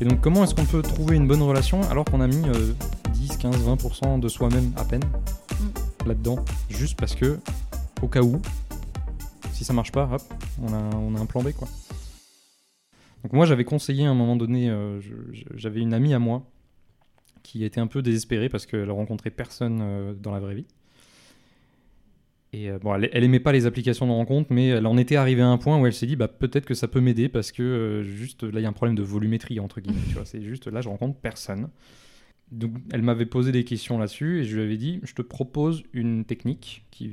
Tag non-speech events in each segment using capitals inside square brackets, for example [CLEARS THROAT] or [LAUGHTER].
Et donc, comment est-ce qu'on peut trouver une bonne relation alors qu'on a mis euh, 10, 15, 20% de soi-même à peine là-dedans Juste parce que, au cas où, si ça marche pas, hop, on a, on a un plan B quoi. Donc, moi, j'avais conseillé à un moment donné, euh, j'avais une amie à moi qui était un peu désespérée parce qu'elle rencontrait personne euh, dans la vraie vie. Et euh, bon, elle, elle aimait pas les applications de rencontre, mais elle en était arrivée à un point où elle s'est dit bah, peut-être que ça peut m'aider parce que euh, juste là il y a un problème de volumétrie entre guillemets. tu vois, c'est juste là je rencontre personne. Donc elle m'avait posé des questions là-dessus et je lui avais dit je te propose une technique qui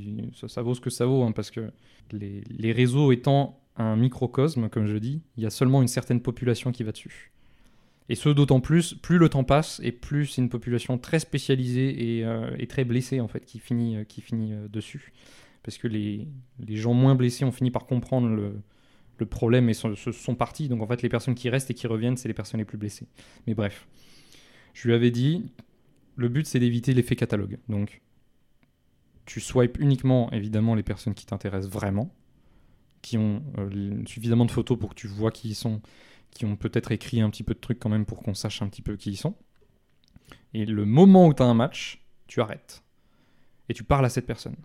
ça, vaut ce que ça vaut hein, parce que les, les réseaux étant un microcosme comme je dis, il y a seulement une certaine population qui va dessus. Et ce d'autant plus, plus le temps passe et plus c'est une population très spécialisée et, euh, très blessée en fait qui finit, euh, qui finit euh, dessus. Parce que les, les gens moins blessés ont fini par comprendre le, le problème et sont, se sont partis. Donc en fait les personnes qui restent et qui reviennent, c'est les personnes les plus blessées. Mais bref, je lui avais dit, le but c'est d'éviter l'effet catalogue. Donc tu swipes uniquement évidemment les personnes qui t'intéressent vraiment, qui ont suffisamment de photos pour que tu vois qui ils sont, qui ont peut-être écrit un petit peu de trucs quand même pour qu'on sache un petit peu qui ils sont. Et le moment où tu as un match, tu arrêtes. Et tu parles à cette personne.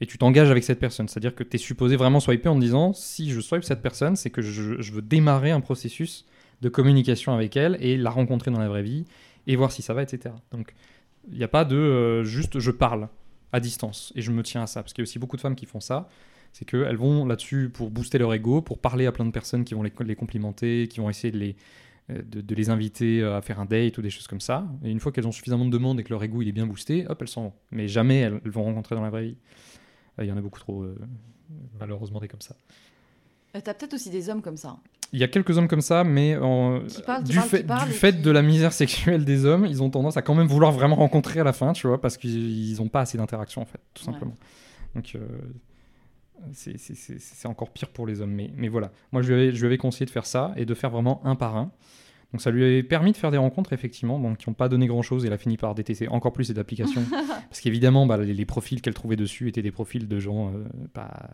Et tu t'engages avec cette personne. C'est-à-dire que tu es supposé vraiment swiper en disant si je swipe cette personne, c'est que je, je veux démarrer un processus de communication avec elle et la rencontrer dans la vraie vie et voir si ça va, etc. Donc il n'y a pas de euh, juste je parle à distance et je me tiens à ça. Parce qu'il y a aussi beaucoup de femmes qui font ça. C'est qu'elles vont là-dessus pour booster leur ego, pour parler à plein de personnes qui vont les, les complimenter, qui vont essayer de les, euh, de, de les inviter à faire un date ou des choses comme ça. Et une fois qu'elles ont suffisamment de demandes et que leur ego il est bien boosté, hop, elles s'en vont. Mais jamais elles, elles vont rencontrer dans la vraie vie. Euh, Il y en a beaucoup trop, euh, malheureusement, des comme ça. Euh, T'as peut-être aussi des hommes comme ça. Il y a quelques hommes comme ça, mais en- du, fait, du qui- de la misère sexuelle des hommes, ils ont tendance à quand même vouloir vraiment rencontrer à la fin, tu vois, parce qu'ils n'ont pas assez d'interaction, en fait, tout Ouais. simplement. Donc, euh, c'est- encore pire pour les hommes. Mais, mais voilà, moi, je lui, avais, je lui avais conseillé de faire ça et de faire vraiment un par un. Donc, ça lui avait permis de faire des rencontres, effectivement, qui n'ont pas donné grand-chose. Et elle a fini par détester encore plus cette application. [LAUGHS] parce qu'évidemment, bah, les, les profils qu'elle trouvait dessus étaient des profils de gens euh, pas,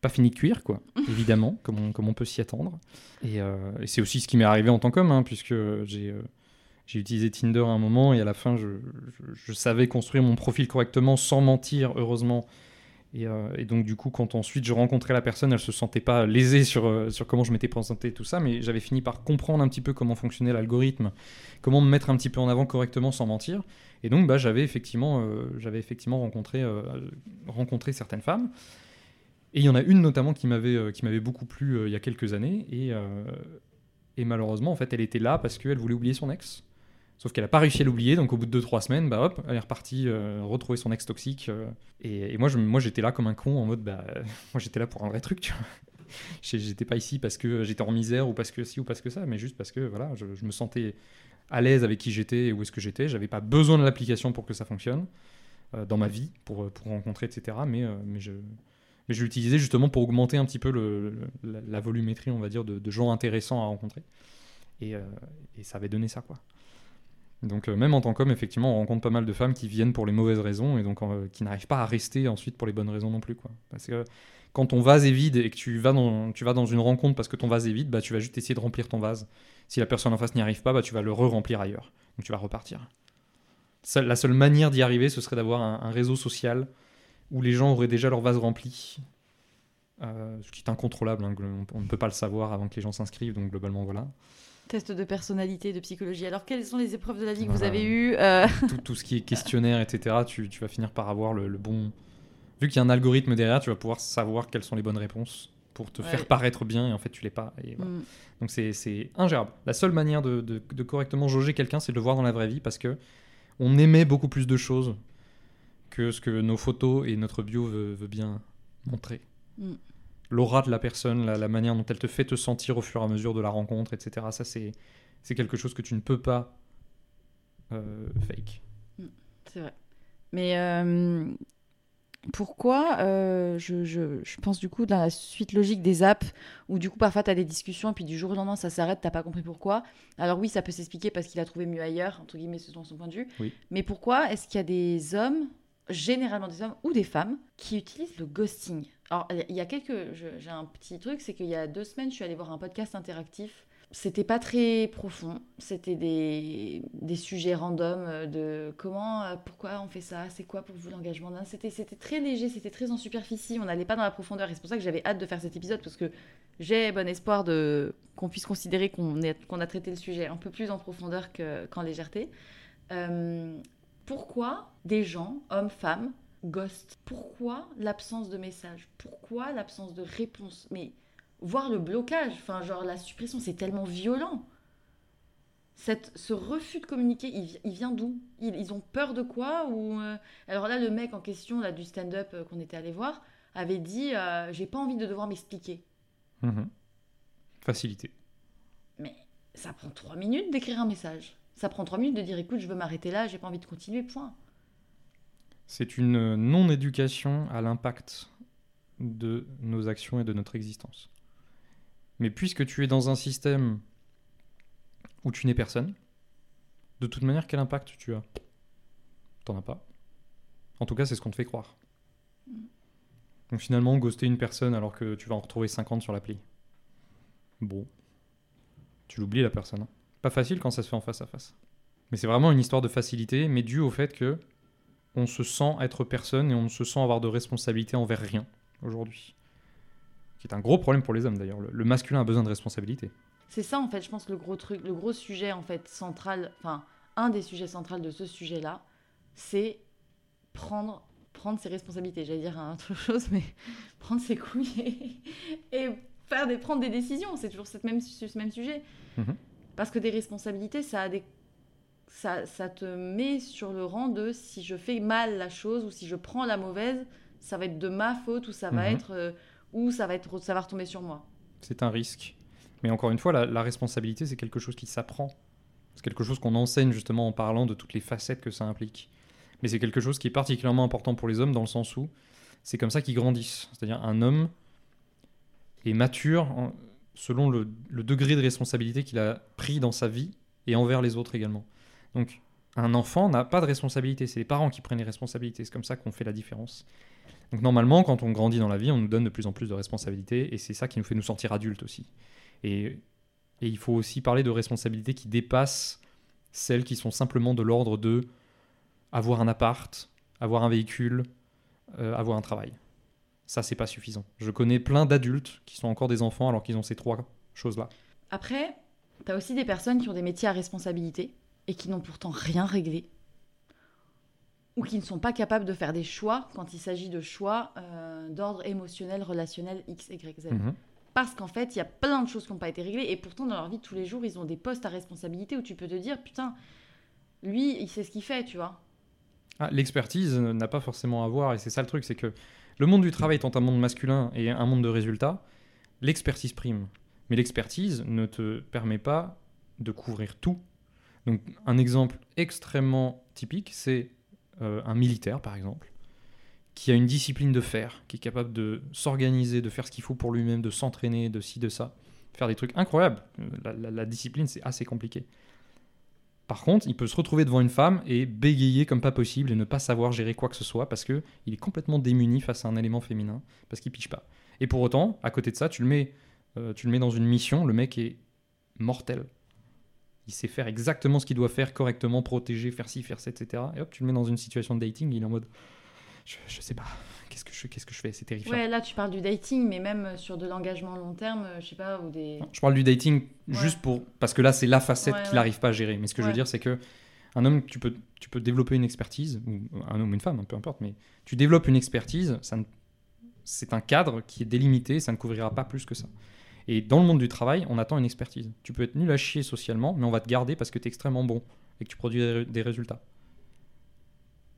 pas finis de cuire, quoi, [LAUGHS] évidemment, comme on, comme on peut s'y attendre. Et, euh, et c'est aussi ce qui m'est arrivé en tant qu'homme, hein, puisque j'ai euh, j'ai utilisé Tinder à un moment et à la fin, je, je- je savais construire mon profil correctement sans mentir, heureusement. Et, euh, et donc, du coup, quand ensuite je rencontrais la personne, elle se sentait pas lésée sur, euh, sur comment je m'étais présenté, tout ça, mais j'avais fini par comprendre un petit peu comment fonctionnait l'algorithme, comment me mettre un petit peu en avant correctement sans mentir. Et donc, bah, j'avais effectivement, euh, effectivement rencontré, rencontré certaines femmes. Et il y en a une notamment qui m'avait beaucoup plu il y a quelques années. Et, et malheureusement, en fait, elle était là parce qu'elle voulait oublier son ex. Sauf qu'elle n'a pas réussi à l'oublier, donc au bout de 2-3 semaines, bah hop, elle est repartie euh, retrouver son ex toxique. euh, et, moi, je, moi, j'étais là comme un con en mode, bah, [LAUGHS] moi, j'étais là pour un vrai truc, tu vois. [LAUGHS] J'étais pas ici parce que j'étais en misère ou parce que ci ou parce que ça, mais juste parce que voilà, je, me sentais à l'aise avec qui j'étais et où est-ce que j'étais. J'avais pas besoin de l'application pour que ça fonctionne euh, dans ma vie, pour, pour rencontrer, etc. Mais, euh, mais je, je l'utilisais justement pour augmenter un petit peu le, la, volumétrie, on va dire, de, de gens intéressants à rencontrer. Et, euh, et ça avait donné ça, quoi. Donc euh, même en tant qu'homme, effectivement, on rencontre pas mal de femmes qui viennent pour les mauvaises raisons et donc euh, qui n'arrivent pas à rester ensuite pour les bonnes raisons non plus. Parce que quand ton vase est vide et que tu vas dans, une rencontre parce que ton vase est vide, bah, tu vas juste essayer de remplir ton vase. Si la personne en face n'y arrive pas, bah, tu vas le re-remplir ailleurs. Donc tu vas repartir. La seule manière d'y arriver, ce serait d'avoir un, réseau social où les gens auraient déjà leur vase rempli. Euh, ce qui est incontrôlable, hein, on ne peut pas le savoir avant que les gens s'inscrivent, donc globalement voilà. Test de personnalité, de psychologie. Alors, quelles sont les épreuves de la vie que vous avez eues euh, [LAUGHS] tout, tout ce qui est questionnaire, etc., tu, tu vas finir par avoir le, le bon, Vu qu'il y a un algorithme derrière, tu vas pouvoir savoir quelles sont les bonnes réponses pour te Ouais. faire paraître bien et en fait tu l'es pas. Et voilà. Mm. Donc c'est- c'est ingérable. La seule manière de, de- de correctement jauger quelqu'un, c'est de le voir dans la vraie vie parce que on émet beaucoup plus de choses que ce que nos photos et notre bio veut, veut bien montrer. Mm. L'aura de la personne, la, la manière dont elle te fait te sentir au fur et à mesure de la rencontre, etc. Ça, c'est c'est quelque chose que tu ne peux pas euh, fake. C'est vrai. Mais euh, pourquoi euh, je, je- je pense du coup dans la suite logique des apps où du coup parfois tu as des discussions et puis du jour au lendemain ça s'arrête, t'as pas compris pourquoi. Alors oui, ça peut s'expliquer parce qu'il a trouvé mieux ailleurs, entre guillemets, selon son point de vue. Oui. Mais pourquoi est-ce qu'il y a des hommes, généralement des hommes ou des femmes, qui utilisent le ghosting? Alors il y a quelques. J'ai un petit truc, c'est qu'il y a deux semaines, je suis allée voir un podcast interactif c'était pas très profond. C'était des, des sujets random euh, de comment, euh, pourquoi on fait ça, c'est quoi pour vous l'engagement d'un. C'était, très léger, c'était très en superficie. On n'allait pas dans la profondeur. Et c'est pour ça que j'avais hâte de faire cet épisode parce que j'ai bon espoir de qu'on puisse considérer qu'on, a traité le sujet un peu plus en profondeur que, qu'en légèreté. Euh, pourquoi des gens, hommes, femmes, ghost Pourquoi l'absence de message? Pourquoi l'absence de réponse? Mais voir le blocage, enfin genre la suppression, c'est tellement violent. Cette, ce refus de communiquer, il, il vient d'où? Ils, ils ont peur de quoi? Ou euh, Alors là, le mec en question là, du stand-up euh, qu'on était allé voir avait dit euh, J'ai pas envie de devoir m'expliquer. Mhm. Facilité. Mais ça prend trois minutes d'écrire un message. Ça prend trois minutes de dire Écoute, je veux m'arrêter là, j'ai pas envie de continuer, point. C'est une non-éducation à l'impact de nos actions et de notre existence. Mais puisque tu es dans un système où tu n'es personne, de toute manière, quel impact tu as? T'en as pas. En tout cas, c'est ce qu'on te fait croire. Donc finalement, ghoster une personne alors que tu vas en retrouver 50 sur l'appli. Bon. Tu l'oublies la personne. hein. Pas facile quand ça se fait en face à face. Mais c'est vraiment une histoire de facilité, mais due au fait que on se sent être personne et on ne se sent avoir de responsabilité envers rien aujourd'hui. Qui est un gros problème pour les hommes d'ailleurs. Le, masculin a besoin de responsabilité. C'est ça en fait, je pense le gros truc, le gros sujet en fait central, enfin un des sujets centraux de ce sujet-là, c'est prendre prendre ses responsabilités. J'allais dire un autre chose, mais [LAUGHS] prendre ses couilles et, et faire des prendre des décisions. C'est toujours cette même ce même sujet. Mhm. Parce que des responsabilités, ça a des ça, ça te met sur le rang de si je fais mal la chose ou si je prends la mauvaise, ça va être de ma faute ou ça va Mhm. être euh, ou ça va être ça va retomber sur moi. C'est un risque. Mais encore une fois, la, la responsabilité, c'est quelque chose qui s'apprend. C'est quelque chose qu'on enseigne justement en parlant de toutes les facettes que ça implique. Mais c'est quelque chose qui est particulièrement important pour les hommes dans le sens où c'est comme ça qu'ils grandissent. C'est-à-dire un homme est mature selon le, le degré de responsabilité qu'il a pris dans sa vie et envers les autres également. Donc un enfant n'a pas de responsabilité, c'est les parents qui prennent les responsabilités, c'est comme ça qu'on fait la différence. Donc normalement, quand on grandit dans la vie, on nous donne de plus en plus de responsabilités et c'est ça qui nous fait nous sentir adultes aussi. Et, il faut aussi parler de responsabilités qui dépassent celles qui sont simplement de l'ordre de avoir un appart, avoir un véhicule, euh, avoir un travail. Ça, c'est pas suffisant. Je connais plein d'adultes qui sont encore des enfants alors qu'ils ont ces trois choses-là. Après, tu as aussi des personnes qui ont des métiers à responsabilité et qui n'ont pourtant rien réglé. Ou qui ne sont pas capables de faire des choix quand il s'agit de choix euh, d'ordre émotionnel, relationnel, X, Y, Z. Mhm. Parce qu'en fait, il y a plein de choses qui n'ont pas été réglées et pourtant, dans leur vie de tous les jours, ils ont des postes à responsabilité où tu peux te dire, putain, lui, il sait ce qu'il fait, tu vois. Ah, L'expertise n'a pas forcément à voir, et c'est ça le truc, c'est que le monde du travail étant un monde masculin et un monde de résultats, l'expertise prime. Mais l'expertise ne te permet pas de couvrir tout. Donc un exemple extrêmement typique, c'est euh, un militaire, par exemple, qui a une discipline de fer, qui est capable de s'organiser, de faire ce qu'il faut pour lui-même, de s'entraîner, de ci, de ça, faire des trucs incroyables. Euh, la discipline, c'est assez compliqué. Par contre, il peut se retrouver devant une femme et bégayer comme pas possible et ne pas savoir gérer quoi que ce soit parce que il est complètement démuni face à un élément féminin parce qu'il piche pas. Et pour autant, à côté de ça, tu le mets, euh, tu le mets dans une mission, le mec est mortel. Il sait faire exactement ce qu'il doit faire correctement, protéger, faire ci, faire ça, etc. Et hop, tu le mets dans une situation de dating, il est en mode, je, je sais pas, qu'est-ce que je, qu'est-ce que je fais, c'est terrifiant. Ouais, là, tu parles du dating, mais même sur de l'engagement long terme, euh, je sais pas, ou des. Je parle du dating juste pour parce que là c'est la facette Ouais, qu'il ouais. n'arrive pas à gérer. Mais ce que je veux dire c'est que Un homme, tu peux, tu peux développer une expertise, ou un homme ou une femme, hein, peu importe, mais tu développes une expertise, ça ne- c'est un cadre qui est délimité, ça ne couvrira pas plus que ça. Et dans le monde du travail, on attend une expertise. Tu peux être nul à chier socialement, mais on va te garder parce que tu es extrêmement bon et que tu produis des, résultats.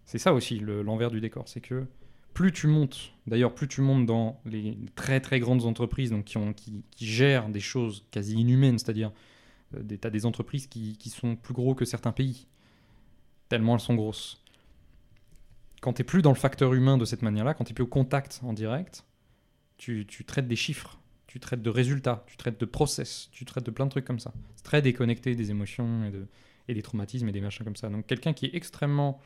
C'est ça aussi le- l'envers du décor, c'est que plus tu montes, d'ailleurs plus tu montes dans les très très grandes entreprises donc qui, ont, qui, qui gèrent des choses quasi inhumaines, c'est-à-dire euh, des tas des entreprises qui, qui sont plus gros que certains pays, tellement elles sont grosses. Quand tu plus dans le facteur humain de cette manière-là, quand tu plus au contact en direct, tu, tu traites des chiffres, tu traites de résultats, tu traites de process, tu traites de plein de trucs comme ça. C'est très déconnecté des émotions et, de, et des traumatismes et des machins comme ça. Donc quelqu'un qui est extrêmement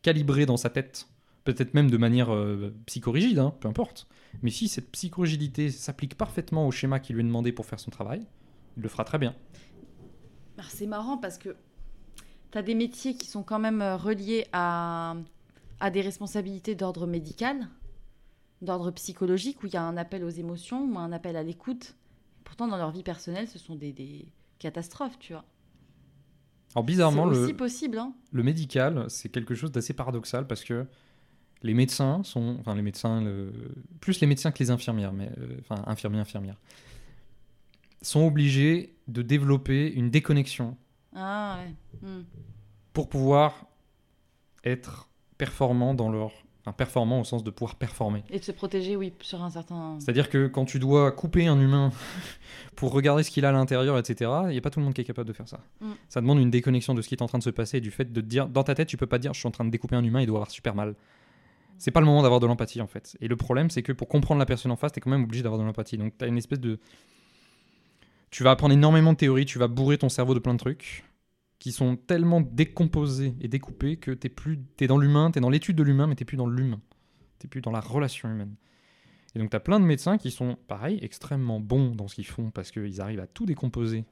calibré dans sa tête, peut-être même de manière euh, psychorigide, hein, peu importe. Mais si cette psychorigidité s'applique parfaitement au schéma qui lui est demandé pour faire son travail, il le fera très bien. Alors, c'est marrant parce que tu as des métiers qui sont quand même euh, reliés à, à des responsabilités d'ordre médical, d'ordre psychologique, où il y a un appel aux émotions ou un appel à l'écoute. Pourtant, dans leur vie personnelle, ce sont des, des catastrophes, tu vois. Alors bizarrement, le, possible, hein. le médical, c'est quelque chose d'assez paradoxal parce que les médecins sont, enfin les médecins, le- plus les médecins que les infirmières, mais euh, enfin infirmiers, infirmières, sont obligés de développer une déconnexion Ah ouais. Hmm. pour pouvoir être performants dans leur, enfin performants au sens de pouvoir performer. Et de se protéger, oui, sur un certain. C'est-à-dire que quand tu dois couper un humain [LAUGHS] pour regarder ce qu'il a à l'intérieur, etc., il n'y a pas tout le monde qui est capable de faire ça. Mm. Ça demande une déconnexion de ce qui est en train de se passer et du fait de te dire, dans ta tête, tu peux pas dire, je suis en train de découper un humain, il doit avoir super mal. C'est pas le moment d'avoir de l'empathie en fait. Et le problème, c'est que pour comprendre la personne en face, tu es quand même obligé d'avoir de l'empathie. Donc tu as une espèce de. Tu vas apprendre énormément de théories, tu vas bourrer ton cerveau de plein de trucs qui sont tellement décomposés et découpés que tu es, plus... es dans l'humain, tu es dans l'étude de l'humain, mais tu plus dans l'humain. Tu plus dans la relation humaine. Et donc, tu as plein de médecins qui sont, pareil, extrêmement bons dans ce qu'ils font parce qu'ils arrivent à tout décomposer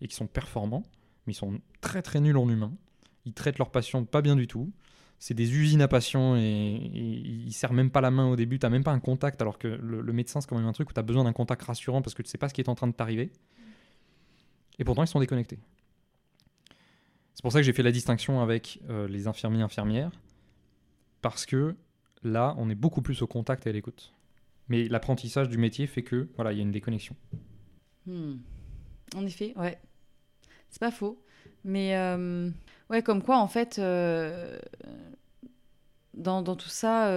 et qui sont performants, mais ils sont très très nuls en humain. Ils traitent leurs patients pas bien du tout. C'est des usines à patients et, et ils serrent même pas la main au début. Tu même pas un contact, alors que le, le médecin, c'est quand même un truc où tu as besoin d'un contact rassurant parce que tu sais pas ce qui est en train de t'arriver. Et pourtant, ils sont déconnectés. C'est pour ça que j'ai fait la distinction avec euh, les infirmiers infirmières, parce que là, on est beaucoup plus au contact et à l'écoute. Mais l'apprentissage du métier fait que voilà, il y a une déconnexion. Hmm. En effet, ouais. C'est pas faux. Mais euh, comme quoi, en fait, euh, dans, tout ça,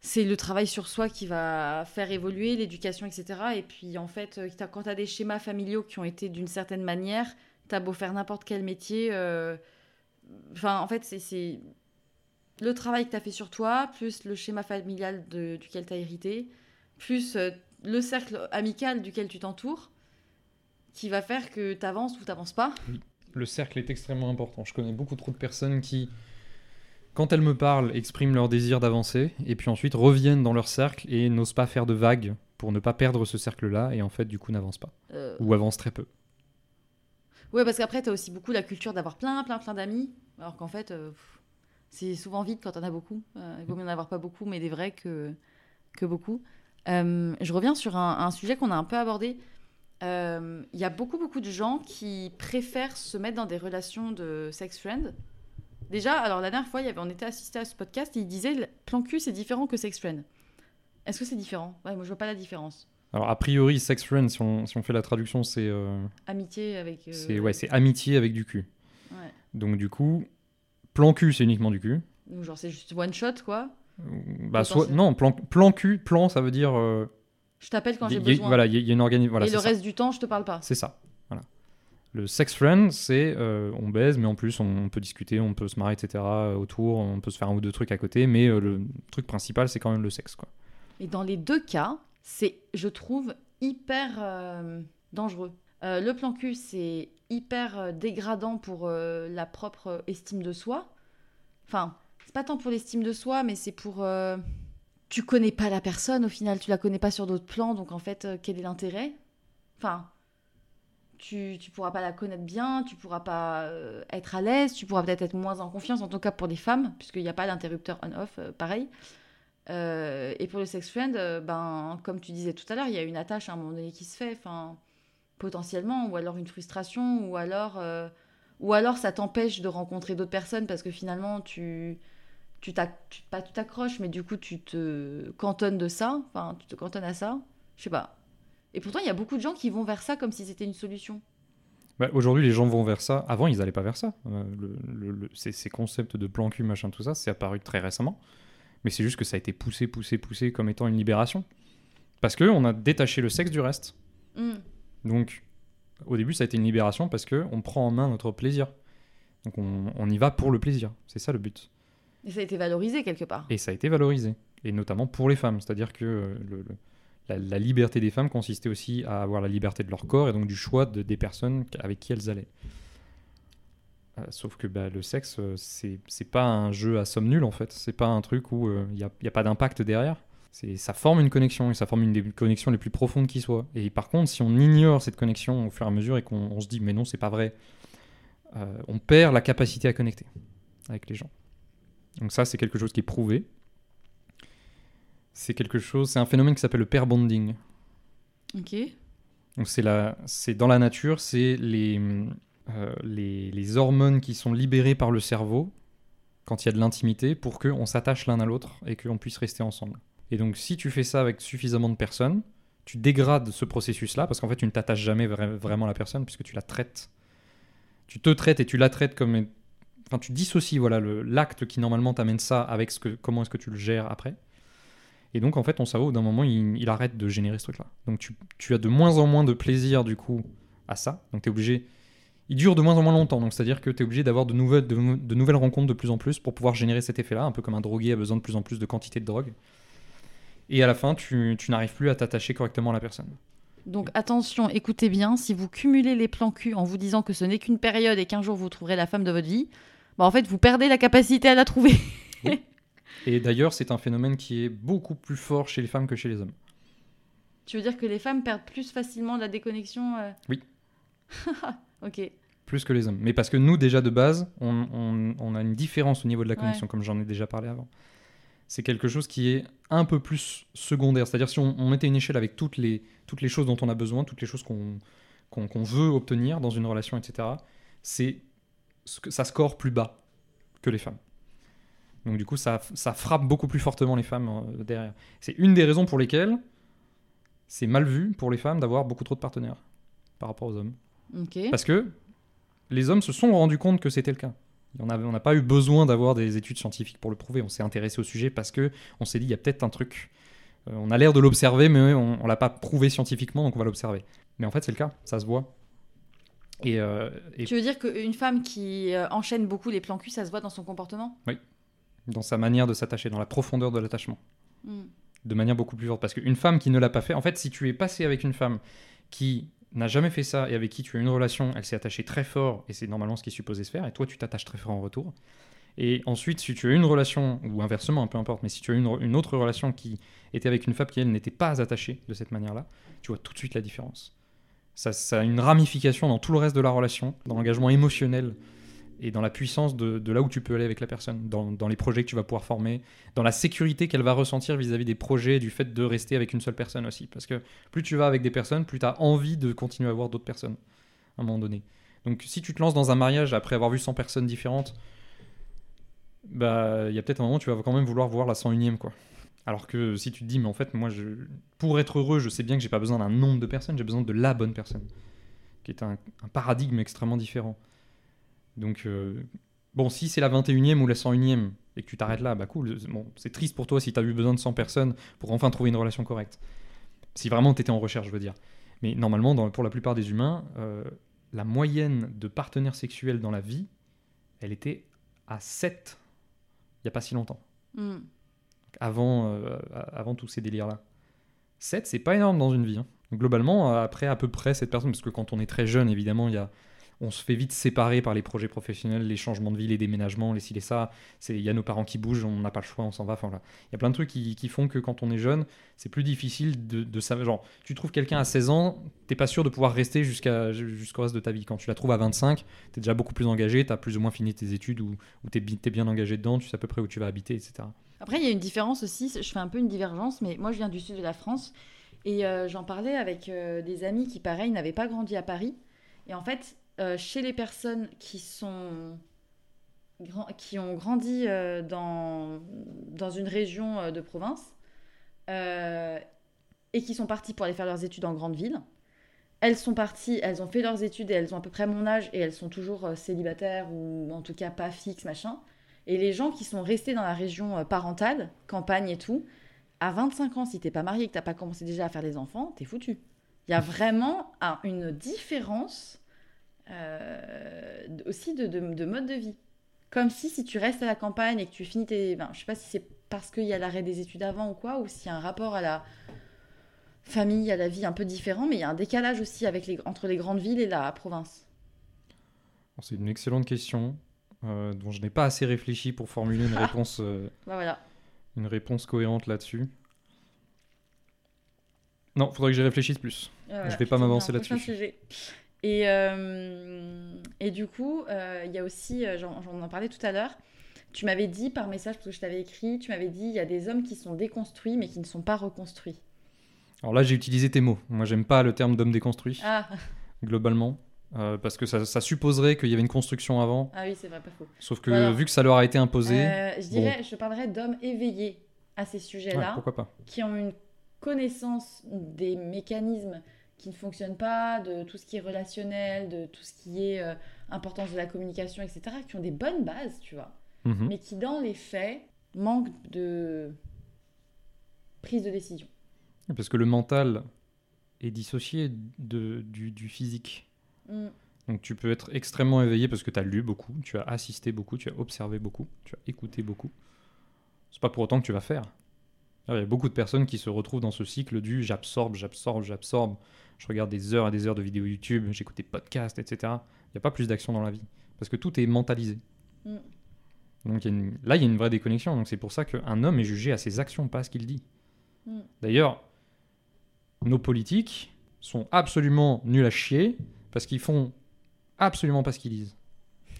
c'est le travail sur soi qui va faire évoluer l'éducation, etc. Et puis, en fait, quand tu as des schémas familiaux qui ont été d'une certaine manière, tu as beau faire n'importe quel métier. euh, Enfin, en fait, c'est- le travail que tu as fait sur toi, plus le schéma familial de- duquel tu as hérité, plus euh, le cercle amical duquel tu t'entoures, qui va faire que tu avances ou tu pas. Le cercle est extrêmement important. Je connais beaucoup trop de personnes qui, quand elles me parlent, expriment leur désir d'avancer, et puis ensuite reviennent dans leur cercle et n'osent pas faire de vagues pour ne pas perdre ce cercle-là, et en fait, du coup, n'avancent pas. Euh, Ou avancent très peu. Ouais, parce qu'après, tu as aussi beaucoup la culture d'avoir plein, plein, plein d'amis, alors qu'en fait, euh, c'est souvent vide quand on a beaucoup. Euh, il vaut mieux en avoir pas beaucoup, mais des vrais que, que beaucoup. Euh, je reviens sur un, sujet qu'on a un peu abordé. Il y a beaucoup, beaucoup de gens qui préfèrent se mettre dans des relations de sex friend. Déjà, alors la dernière fois, y avait, on était assisté à ce podcast et il disait plan cul, c'est différent que sex friend. Est-ce que c'est différent? Moi je vois pas la différence. Alors, a priori, sex friend, si on, si on fait la traduction, c'est euh, Amitié avec. euh, c'est ouais, c'est amitié avec du cul. ouais. Donc, du coup, plan cul, c'est uniquement du cul. Genre c'est juste one shot quoi. Bah, soit, non, plan, plan cul, plan, ça veut dire. euh, Je t'appelle quand j'ai besoin. Voilà, il y, a- il y a une organisation. Voilà, et le ça. reste du temps, je te parle pas. C'est ça. Voilà. Le sex friend, c'est on baise, mais en plus on peut discuter, on peut se marrer, etc. autour, on peut se faire un ou deux trucs à côté, mais le truc principal, c'est quand même le sexe. Quoi. Et dans les deux cas, c'est, je trouve, hyper euh, dangereux. Euh, le plan cul, c'est hyper euh, dégradant pour la propre estime de soi. Enfin, c'est pas tant pour l'estime de soi, mais c'est pour. tu connais pas la personne au final, tu la connais pas sur d'autres plans, donc en fait, quel est l'intérêt? Enfin, tu, tu pourras pas la connaître bien, tu pourras pas être à l'aise, tu pourras peut-être être moins en confiance, en tout cas pour les femmes, puisqu'il n'y a pas d'interrupteur on-off, pareil. Euh, et pour le sex friend, euh, ben, comme tu disais tout à l'heure, il y a une attache à un moment donné qui se fait, enfin, potentiellement, ou alors une frustration, ou alors, euh, ou alors ça t'empêche de rencontrer d'autres personnes parce que finalement tu tu t'accroches mais du coup tu te cantonnes de ça enfin tu te cantonnes à ça je sais pas et pourtant il y a beaucoup de gens qui vont vers ça comme si c'était une solution Bah, Aujourd'hui, les gens vont vers ça. Avant, ils n'allaient pas vers ça. Ces, ces concepts de plan cul, machin, tout ça, c'est apparu très récemment. Mais c'est juste que ça a été poussé, poussé, poussé comme étant une libération. Parce que on a détaché le sexe du reste. Hmm. Donc, au début, ça a été une libération parce que on prend en main notre plaisir. Donc, on, on y va pour le plaisir. C'est ça le but. et ça a été valorisé quelque part Et ça a été valorisé. Et notamment pour les femmes. C'est-à-dire que euh, le- le- la, la liberté des femmes consistait aussi à avoir la liberté de leur corps et donc du choix de- des personnes avec qui elles allaient. Euh, sauf que bah, le sexe, euh, c'est c'est pas un jeu à somme nulle en fait. C'est pas un truc où il n'y a, y a pas d'impact derrière. C'est- Ça forme une connexion et ça forme une des connexions les plus profondes qui soit. Et par contre, si on ignore cette connexion au fur et à mesure et qu'on on se dit mais non, c'est pas vrai, euh, on perd la capacité à connecter avec les gens. Donc ça, c'est quelque chose qui est prouvé. C'est quelque chose, c'est un phénomène qui s'appelle le pair bonding. ok Donc c'est la, c'est dans la nature, c'est les, euh, les, hormones qui sont libérées par le cerveau quand il y a de l'intimité pour qu'on s'attache l'un à l'autre et qu'on puisse rester ensemble. Et donc si tu fais ça avec suffisamment de personnes, tu dégrades ce processus-là parce qu'en fait tu ne t'attaches jamais vra- vraiment à la personne puisque tu la traites. Tu te traites et tu la traites comme... Enfin tu dissocies voilà, l'acte qui normalement t'amène ça avec ce que, comment est-ce que tu le gères après. Et donc, en fait, ton cerveau, d'un moment, il, il arrête de générer ce truc-là. Donc, tu, tu as de moins en moins de plaisir, du coup, à ça. Donc, tu es obligé. Il dure de moins en moins longtemps. Donc, c'est-à-dire que tu es obligé d'avoir de nouvelles, de, de nouvelles rencontres de plus en plus pour pouvoir générer cet effet-là. Un peu comme un drogué a besoin de plus en plus de quantité de drogue. Et à la fin, tu, tu n'arrives plus à t'attacher correctement à la personne. Donc attention, écoutez bien, si vous cumulez les plans cul en vous disant que ce n'est qu'une période et qu'un jour vous trouverez la femme de votre vie, bah en fait vous perdez la capacité à la trouver. [LAUGHS] Et d'ailleurs, c'est un phénomène qui est beaucoup plus fort chez les femmes que chez les hommes. tu veux dire que les femmes perdent plus facilement de la déconnexion euh Oui. [LAUGHS] ok. Plus que les hommes. Mais parce que nous, déjà de base, on, on- on a une différence au niveau de la Ouais. connexion, comme j'en ai déjà parlé avant. C'est quelque chose qui est un peu plus secondaire. C'est-à-dire, si on, on mettait une échelle avec toutes les, toutes les choses dont on a besoin, toutes les choses qu'on veut obtenir dans une relation, etc., c'est ça score plus bas que les femmes. Donc, du coup, ça, ça frappe beaucoup plus fortement les femmes euh, derrière. C'est une des raisons pour lesquelles c'est mal vu pour les femmes d'avoir beaucoup trop de partenaires par rapport aux hommes. Parce que les hommes se sont rendus compte que c'était le cas. On n'a pas eu besoin d'avoir des études scientifiques pour le prouver. On s'est intéressé au sujet parce que on s'est dit il y a peut-être un truc. Euh, on a l'air de l'observer, mais on, on l'a pas prouvé scientifiquement, donc on va l'observer. Mais en fait, c'est le cas, ça se voit. Et, euh, et Tu veux dire qu'une femme qui euh, enchaîne beaucoup les plans cul, ça se voit dans son comportement? Dans sa manière de s'attacher, dans la profondeur de l'attachement, Hmm. de manière beaucoup plus forte. Parce qu'une femme qui ne l'a pas fait, en fait, si tu es passé avec une femme qui n'a jamais fait ça et avec qui tu as une relation, elle s'est attachée très fort et c'est normalement ce qui est supposé se faire, et toi tu t'attaches très fort en retour. Et ensuite, si tu as une relation, ou inversement, peu importe, mais si tu as une, une autre relation qui était avec une femme qui, elle, n'était pas attachée de cette manière-là, tu vois tout de suite la différence. Ça, ça a une ramification dans tout le reste de la relation, dans l'engagement émotionnel et dans la puissance de, là où tu peux aller avec la personne, dans, les projets que tu vas pouvoir former, dans la sécurité qu'elle va ressentir vis-à-vis des projets, du fait de rester avec une seule personne aussi. Parce que plus tu vas avec des personnes, plus tu as envie de continuer à voir d'autres personnes à un moment donné. Donc si tu te lances dans un mariage après avoir vu 100 personnes différentes, bah il y a peut-être un moment où tu vas quand même vouloir voir la 101ème quoi. Alors que si tu te dis mais en fait moi pour être heureux, je sais bien que j'ai pas besoin d'un nombre de personnes, j'ai besoin de la bonne personne. Qui est un paradigme extrêmement différent. Donc euh, bon, si c'est la 21ème ou la 101ème et que tu t'arrêtes là, bah cool. Bon, c'est triste pour toi si tu as eu besoin de 100 personnes pour enfin trouver une relation correcte. Si vraiment tu étais en recherche, je veux dire. Mais normalement, dans- pour la plupart des humains, euh, la moyenne de partenaires sexuels dans la vie, elle était à 7 il n'y a pas si longtemps, Hmm. avant, euh, avant tous ces délires-là. 7, c'est pas énorme dans une vie. hein. Globalement, après à peu près cette personne, parce que quand on est très jeune, évidemment, il y a, on se fait vite séparer par les projets professionnels, les changements de vie, les déménagements, les ci, les ça. Il y a nos parents qui bougent, on n'a pas le choix, on s'en va. Il y a plein de trucs qui, qui font que quand on est jeune, c'est plus difficile de, de savoir. Genre, tu trouves quelqu'un à 16 ans, t'es pas sûr de pouvoir rester jusqu'à, jusqu'au reste de ta vie. Quand tu la trouves à 25, t'es déjà beaucoup plus engagé, t'as plus ou moins fini tes études ou, ou t'es, t'es bien engagé dedans, tu sais à peu près où tu vas habiter, etc. Après, il y a une différence aussi, je fais un peu une divergence, mais moi je viens du sud de la France et euh, j'en parlais avec euh, des amis qui, pareil, n'avaient pas grandi à Paris. Et en fait, euh, chez les personnes qui sont qui ont grandi euh, dans, dans une région euh, de province et qui sont parties pour aller faire leurs études en grande ville. Elles sont parties, elles ont fait leurs études et elles ont à peu près mon âge et elles sont toujours célibataires ou en tout cas pas fixes, machin. Et les gens qui sont restés dans la région parentale, campagne et tout, à 25 ans, si t'es pas marié et que t'as pas commencé déjà à faire des enfants, t'es foutu. Il y a vraiment un- une différence euh, aussi de, de- de mode de vie. Comme si si tu restes à la campagne et que tu finis tes... ben, je sais pas si c'est parce qu'il y a l'arrêt des études avant ou quoi, ou s'il y a un rapport à la famille, à la vie un peu différent, mais il y a un décalage aussi avec les, entre les grandes villes et la province. C'est une excellente question euh, dont je n'ai pas assez réfléchi pour formuler une [LAUGHS] réponse, euh, Bah voilà. une réponse cohérente là-dessus. Non, faudrait que j'y réfléchisse plus. Voilà, Je vais pas m'avancer là-dessus. Et, euh, et du coup, euh, il y a aussi, euh, j'en j'en en parlais tout à l'heure, tu m'avais dit par message, parce que je t'avais écrit, tu m'avais dit il y a des hommes qui sont déconstruits mais qui ne sont pas reconstruits. Alors là, j'ai utilisé tes mots. Moi, j'aime pas le terme d'homme déconstruit, Ah, globalement, euh, parce que ça, ça supposerait qu'il y avait une construction avant. ah oui, c'est vrai, pas faux. Sauf que Voilà. vu que ça leur a été imposé, Euh, je dirais, je parlerais d'hommes éveillés à ces ouais, sujets-là, pourquoi pas qui ont une connaissance des mécanismes qui ne fonctionnent pas, de tout ce qui est relationnel, de tout ce qui est euh, importance de la communication, etc., qui ont des bonnes bases, tu vois. Mhm. mais qui dans les faits manque de prise de décision. Parce que le mental est dissocié de, du, du physique. Mm. Donc tu peux être extrêmement éveillé parce que tu as lu beaucoup, tu as assisté beaucoup, tu as observé beaucoup, tu as écouté beaucoup. C'est pas pour autant que tu vas faire. Il y a beaucoup de personnes qui se retrouvent dans ce cycle du j'absorbe, j'absorbe, j'absorbe. Je regarde des heures et des heures de vidéos YouTube, j'écoute des podcasts, etc. Il n'y a pas plus d'action dans la vie. Parce que tout est mentalisé. Mm. Donc il y a une- là, il y a une vraie déconnexion. Donc c'est pour ça qu'un homme est jugé à ses actions, pas à ce qu'il dit. Mm. D'ailleurs, nos politiques sont absolument nuls à chier parce qu'ils font absolument pas ce qu'ils disent.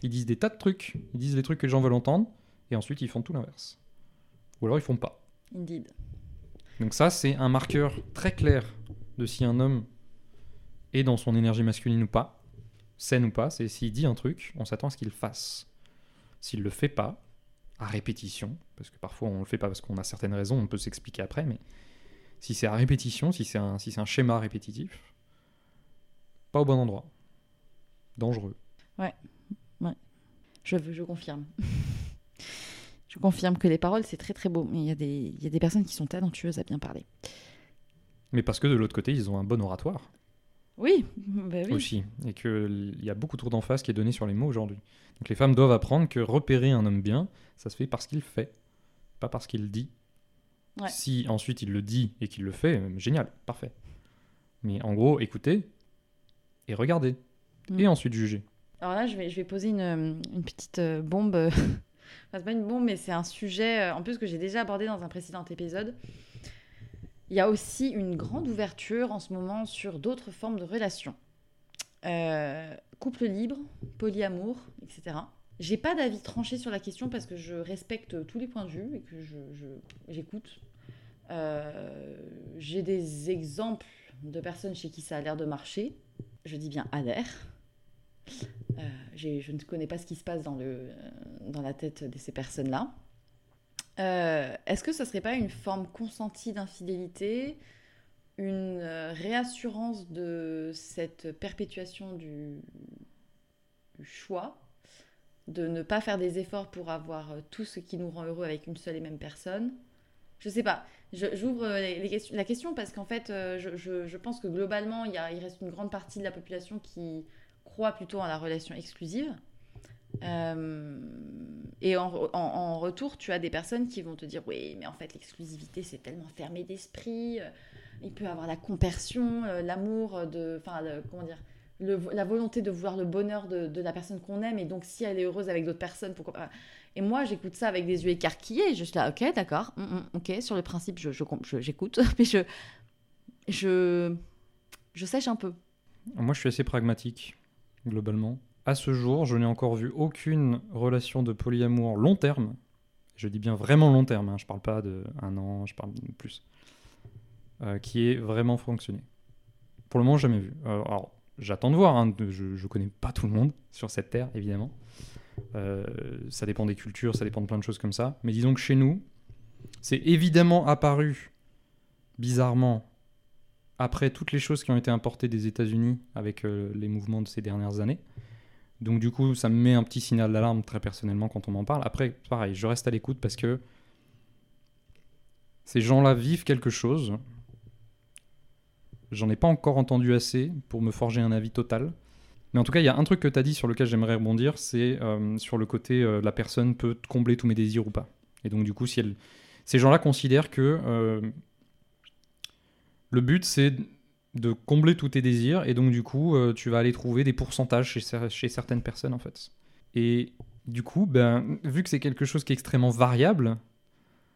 Ils disent des tas de trucs, ils disent les trucs que les gens veulent entendre, et ensuite ils font tout l'inverse. Ou alors ils font pas. Indeed. Donc ça, c'est un marqueur très clair de si un homme est dans son énergie masculine ou pas, saine ou pas, c'est s'il dit un truc, on s'attend à ce qu'il le fasse. S'il le fait pas, à répétition, parce que parfois on le fait pas parce qu'on a certaines raisons, on peut s'expliquer après, mais si c'est à répétition, si c'est un, si un schéma répétitif, pas au bon endroit. Dangereux. Je, je confirme. [LAUGHS] je confirme que les paroles, c'est très très beau, mais il y, a des- il y a des personnes qui sont talentueuses à bien parler. Mais parce que de l'autre côté, ils ont un bon oratoire. Oui, bah oui. aussi, et qu'il y a beaucoup trop d'emphase qui est donnée sur les mots aujourd'hui. Donc les femmes doivent apprendre que repérer un homme bien, ça se fait parce qu'il fait, pas parce qu'il dit. Ouais. Si ensuite il le dit et qu'il le fait, euh, génial, parfait. Mais en gros, écoutez et regardez, Mm. et ensuite jugez. Alors là, je vais, je vais poser une, une petite euh, bombe. C'est pas une bombe, mais c'est un sujet, euh, en plus, que j'ai déjà abordé dans un précédent épisode. Il y a aussi une grande ouverture en ce moment sur d'autres formes de relations. Euh, couple libre, polyamour, etc. J'ai pas d'avis tranché sur la question parce que je respecte tous les points de vue et que je, je- j'écoute. Euh, j'ai des exemples de personnes chez qui ça a l'air de marcher. Je dis bien a l'air. Euh, je ne connais pas ce qui se passe dans, le, euh, dans la tête de ces personnes-là. Euh, Est-ce que ce serait pas une forme consentie d'infidélité, une réassurance de cette perpétuation du, choix, de ne pas faire des efforts pour avoir tout ce qui nous rend heureux avec une seule et même personne? Je sais pas. J'ouvre la question parce qu'en fait, je, pense que globalement, il reste une grande partie de la population qui croit plutôt en la relation exclusive. Euh, et en, re- en- en retour, tu as des personnes qui vont te dire oui, mais en fait, l'exclusivité, c'est tellement fermé d'esprit. euh, Il peut avoir la compersion, euh, l'amour, de, enfin, comment dire, la volonté de vouloir le bonheur de, de la personne qu'on aime. Et donc, si elle est heureuse avec d'autres personnes, pourquoi pas? Et moi, j'écoute ça avec des yeux écarquillés. Je suis là, ok, d'accord, mm, mm, ok. Sur le principe, je, je, je- j'écoute, [LAUGHS] mais je, je, je sèche un peu. Moi, je suis assez pragmatique, globalement. À ce jour, je n'ai encore vu aucune relation de polyamour long terme. Je dis bien vraiment long terme, hein, je parle pas de un an, je parle de plus. euh, qui ait vraiment fonctionné. Pour le moment, jamais vu. Euh, alors, j'attends de voir. hein, je, je connais pas tout le monde sur cette terre, évidemment. Euh, ça dépend des cultures, ça dépend de plein de choses comme ça. Mais disons que chez nous, c'est évidemment apparu bizarrement après toutes les choses qui ont été importées des États-Unis avec euh, les mouvements de ces dernières années. Donc du coup, ça me met un petit signal d'alarme très personnellement quand on m'en parle. Après, pareil, je reste à l'écoute parce que ces gens-là vivent quelque chose. J'en ai pas encore entendu assez pour me forger un avis total. Mais en tout cas, il y a un truc que tu as dit sur lequel j'aimerais rebondir, c'est euh, sur le côté euh, la personne peut combler tous mes désirs ou pas. Et donc du coup, si ces gens-là considèrent que le but c'est de combler tous tes désirs et donc du coup, euh, tu vas aller trouver des pourcentages chez, cer- chez certaines personnes en fait. Et du coup, ben, vu que c'est quelque chose qui est extrêmement variable,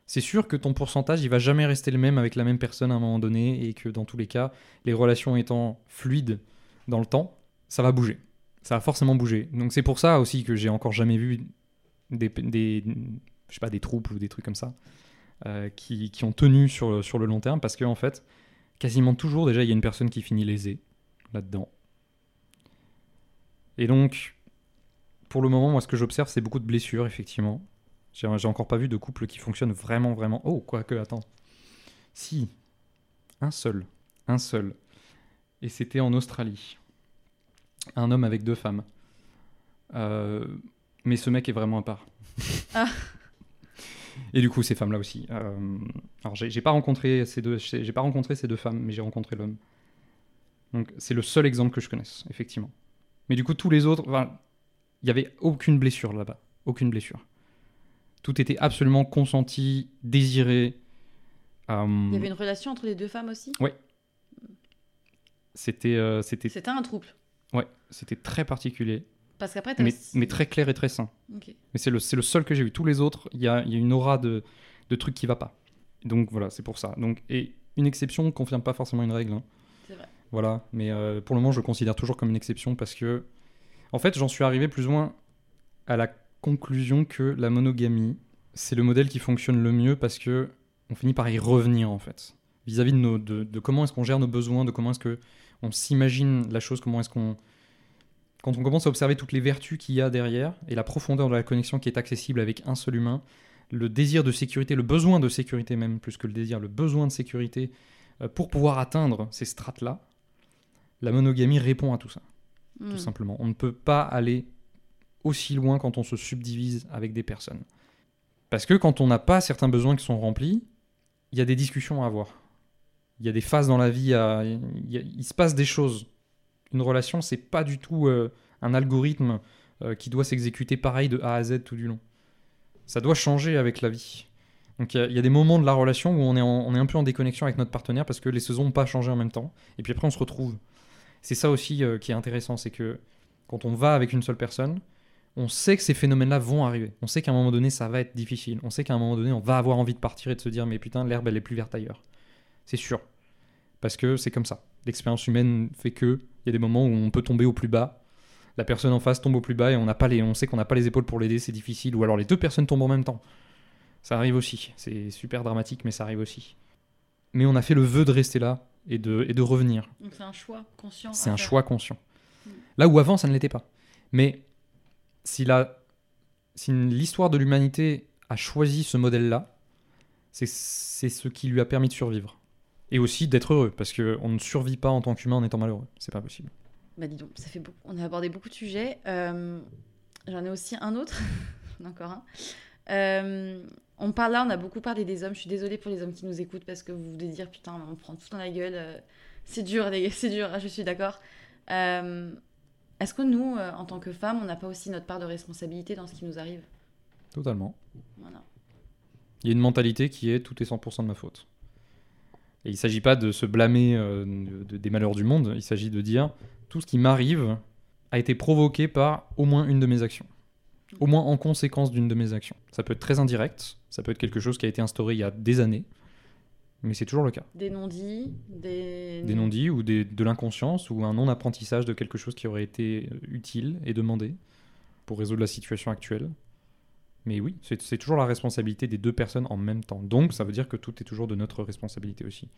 c'est sûr que ton pourcentage, il va jamais rester le même avec la même personne à un moment donné et que dans tous les cas, les relations étant fluides dans le temps, ça va bouger. Ça va forcément bouger. Donc c'est pour ça aussi que j'ai encore jamais vu des, des, je sais pas, des troupes ou des trucs comme ça euh, qui, ont tenu sur, sur le long terme parce qu'en en fait, quasiment toujours, déjà, il y a une personne qui finit lésée là-dedans. Et donc, pour le moment, moi, ce que j'observe, c'est beaucoup de blessures, effectivement. J'ai encore pas vu de couple qui fonctionne vraiment, vraiment. Oh, quoique, attends. Si. Un seul. Un seul. Et c'était en Australie. Un homme avec deux femmes. Euh, mais ce mec est vraiment à part. Ah. [LAUGHS] Et du coup, ces femmes-là aussi. Euh, alors, j'ai pas rencontré ces deux, j'ai pas rencontré ces deux femmes, mais j'ai rencontré l'homme. Donc, c'est le seul exemple que je connaisse, effectivement. Mais du coup, tous les autres, enfin, il y avait aucune blessure là-bas, aucune blessure. Tout était absolument consenti, désiré. Euh, Il y avait une relation entre les deux femmes aussi? C'était, euh, c'était, C'était un trouble. ouais, c'était très particulier, Parce qu'après, mais, aussi- mais très clair et très sain. Mais c'est le, le seul que j'ai vu. Tous les autres, il y a, il y a une aura de, de trucs qui va pas. Donc voilà, c'est pour ça. Donc, et une exception ne confirme pas forcément une règle. hein. C'est vrai. Voilà, mais euh, pour le moment, je le considère toujours comme une exception parce que, en fait, j'en suis arrivé plus ou moins à la conclusion que la monogamie, c'est le modèle qui fonctionne le mieux parce que on finit par y revenir en fait, vis-à-vis de, nos, de, de comment est-ce qu'on gère nos besoins, de comment est-ce que on s'imagine la chose, comment est-ce qu'on quand on commence à observer toutes les vertus qu'il y a derrière et la profondeur de la connexion qui est accessible avec un seul humain, le désir de sécurité, le besoin de sécurité même, plus que le désir, le besoin de sécurité euh, pour pouvoir atteindre ces strates-là, la monogamie répond à tout ça, Hmm. tout simplement. On ne peut pas aller aussi loin quand on se subdivise avec des personnes. Parce que quand on n'a pas certains besoins qui sont remplis, il y a des discussions à avoir. Il y a des phases dans la vie, à- il, y a- il se passe des choses. Une relation, c'est pas du tout euh, un algorithme euh, qui doit s'exécuter pareil de A à Z tout du long. Ça doit changer avec la vie. Donc il y a- des moments de la relation où on est, on est un peu en déconnexion avec notre partenaire parce que les saisons n'ont pas changé en même temps. Et puis après, on se retrouve. C'est ça aussi euh, qui est intéressant, c'est que quand on va avec une seule personne, on sait que ces phénomènes-là vont arriver. On sait qu'à un moment donné, ça va être difficile. On sait qu'à un moment donné, on va avoir envie de partir et de se dire, mais putain, l'herbe, elle est plus verte ailleurs. C'est sûr. Parce que c'est comme ça. L'expérience humaine fait que il y a des moments où on peut tomber au plus bas. La personne en face tombe au plus bas et on, n'a pas les, on sait qu'on n'a pas les épaules pour l'aider, c'est difficile. Ou alors les deux personnes tombent en même temps. Ça arrive aussi. C'est super dramatique, mais ça arrive aussi. Mais on a fait le vœu de rester là et de, et de revenir. Donc c'est un choix conscient. C'est un faire. choix conscient. Mm. Là où avant, ça ne l'était pas. Mais si, la, si l'histoire de l'humanité a choisi ce modèle-là, c'est ce qui lui a permis de survivre. Et aussi d'être heureux, parce qu'on ne survit pas en tant qu'humain en étant malheureux. C'est pas possible. Bah dis donc, ça fait beaucoup. On a abordé beaucoup de sujets. Euh, J'en ai aussi un autre. [LAUGHS] Encore un. Euh, on parle là, on a beaucoup parlé des hommes. Je suis désolée pour les hommes qui nous écoutent parce que vous devez dire putain, on prend tout dans la gueule. euh, C'est dur, les gars, c'est dur. Je suis d'accord. Euh, Est-ce que nous, en tant que femmes, on n'a pas aussi notre part de responsabilité dans ce qui nous arrive? Totalement. Voilà. Il y a une mentalité qui est tout est 100% de ma faute. Et il ne s'agit pas de se blâmer euh, de- de- des malheurs du monde, il s'agit de dire tout ce qui m'arrive a été provoqué par au moins une de mes actions. Au moins en conséquence d'une de mes actions. Ça peut être très indirect, ça peut être quelque chose qui a été instauré il y a des années, mais c'est toujours le cas. Des non-dits, des. Des non-dits ou des- de l'inconscience ou un non-apprentissage de quelque chose qui aurait été utile et demandé pour résoudre la situation actuelle. Mais oui, c'est toujours la responsabilité des deux personnes en même temps. Donc ça veut dire que tout est toujours de notre responsabilité aussi.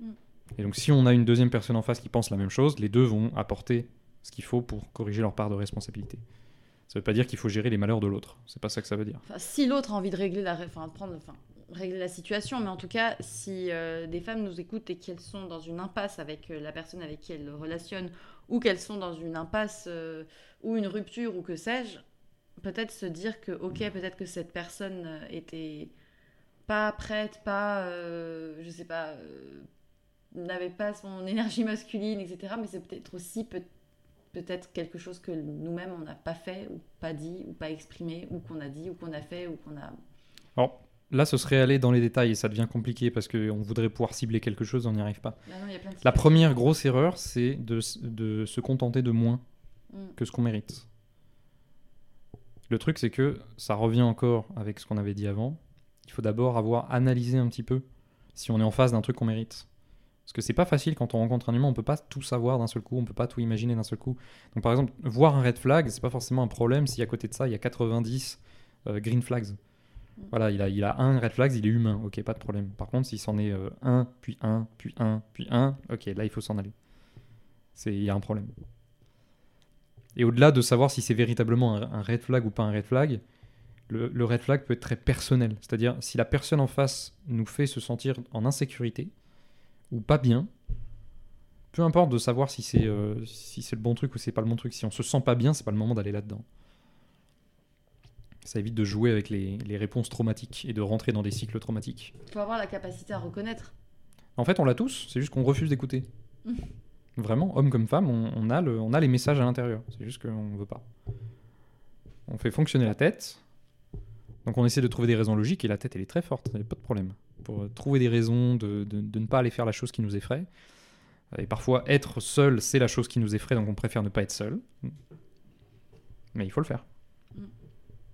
Mm. Et donc si on a une deuxième personne en face qui pense la même chose, les deux vont apporter ce qu'il faut pour corriger leur part de responsabilité. Ça veut pas dire qu'il faut gérer les malheurs de l'autre. C'est pas ça que ça veut dire. Enfin, si l'autre a envie de régler la, enfin, de prendre, enfin, régler la situation, mais en tout cas, si euh, des femmes nous écoutent et qu'elles sont dans une impasse avec euh, la personne avec qui elles relationnent, ou qu'elles sont dans une impasse euh, ou une rupture ou que sais-je, peut-être se dire que ok, peut-être que cette personne euh, était pas prête, pas, euh, je sais pas, euh, n'avait pas son [LAUGHS] énergie masculine, etc. Mais c'est peut-être aussi peut- peut-être quelque chose que nous-mêmes on n'a pas fait ou pas dit ou pas exprimé ou qu'on a dit ou qu'on a fait ou qu'on a. Alors là, ce serait aller dans les détails et ça devient compliqué parce qu'on voudrait pouvoir cibler quelque chose, on n'y arrive pas. Non, La première grosse erreur, c'est de, de se contenter de moins Mm. que ce qu'on mérite. Le truc, c'est que ça revient encore avec ce qu'on avait dit avant. Il faut d'abord avoir analysé un petit peu si on est en face d'un truc qu'on mérite. Parce que c'est pas facile quand on rencontre un humain, on peut pas tout savoir d'un seul coup, on peut pas tout imaginer d'un seul coup. Donc par exemple, voir un red flag, c'est pas forcément un problème si à côté de ça, il y a 90 euh, green flags. Voilà, il a, il a un red flag, il est humain, ok, pas de problème. Par contre, s'il s'en est euh, un, puis un, puis un, puis un, ok, là il faut s'en aller. Il y a un problème. Et au-delà de savoir si c'est véritablement un, un red flag ou pas un red flag, le, le red flag peut être très personnel. C'est-à-dire, si la personne en face nous fait se sentir en insécurité ou pas bien, peu importe de savoir si c'est euh, si c'est le bon truc ou c'est pas le bon truc. Si on se sent pas bien, c'est pas le moment d'aller là-dedans. Ça évite de jouer avec les, les réponses traumatiques et de rentrer dans des cycles traumatiques. Il faut avoir la capacité à reconnaître. En fait, on l'a tous, c'est juste qu'on refuse d'écouter. [LAUGHS] Vraiment, homme comme femme, on, on a le, on a les messages à l'intérieur. C'est juste qu'on veut pas. On fait fonctionner la tête. Donc on essaie de trouver des raisons logiques et la tête, elle est très forte, il n'y a pas de problème. Pour euh, trouver des raisons de, de- de ne pas aller faire la chose qui nous effraie. Et parfois, être seul, c'est la chose qui nous effraie, donc on préfère ne pas être seul. Mais il faut le faire.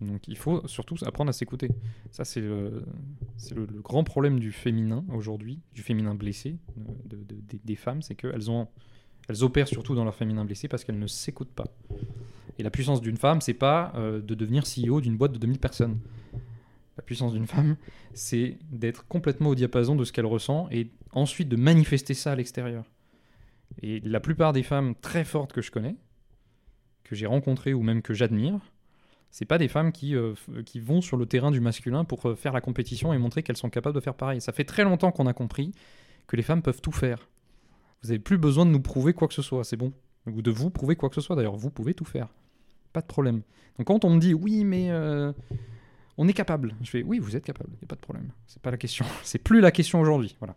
Donc il faut surtout apprendre à s'écouter. Ça, c'est le, le, le grand problème du féminin aujourd'hui, du féminin blessé, de- de- de- des- des femmes, c'est qu'elles ont, elles opèrent surtout dans leur féminin blessé parce qu'elles ne s'écoutent pas. Et la puissance d'une femme, c'est pas euh, de devenir CEO d'une boîte de 2000 personnes. La puissance d'une femme, c'est d'être complètement au diapason de ce qu'elle ressent et ensuite de manifester ça à l'extérieur. Et la plupart des femmes très fortes que je connais, que j'ai rencontrées ou même que j'admire, c'est pas des femmes qui, euh, qui vont sur le terrain du masculin pour euh, faire la compétition et montrer qu'elles sont capables de faire pareil. Ça fait très longtemps qu'on a compris que les femmes peuvent tout faire. Vous n'avez plus besoin de nous prouver quoi que ce soit, c'est bon. Ou de vous prouver quoi que ce soit, d'ailleurs, vous pouvez tout faire. Pas de problème. Donc quand on me dit oui, mais euh, on est capable, je fais oui, vous êtes capable, il n'y a pas de problème. C'est pas la question. [LAUGHS] C'est plus la question aujourd'hui. Voilà.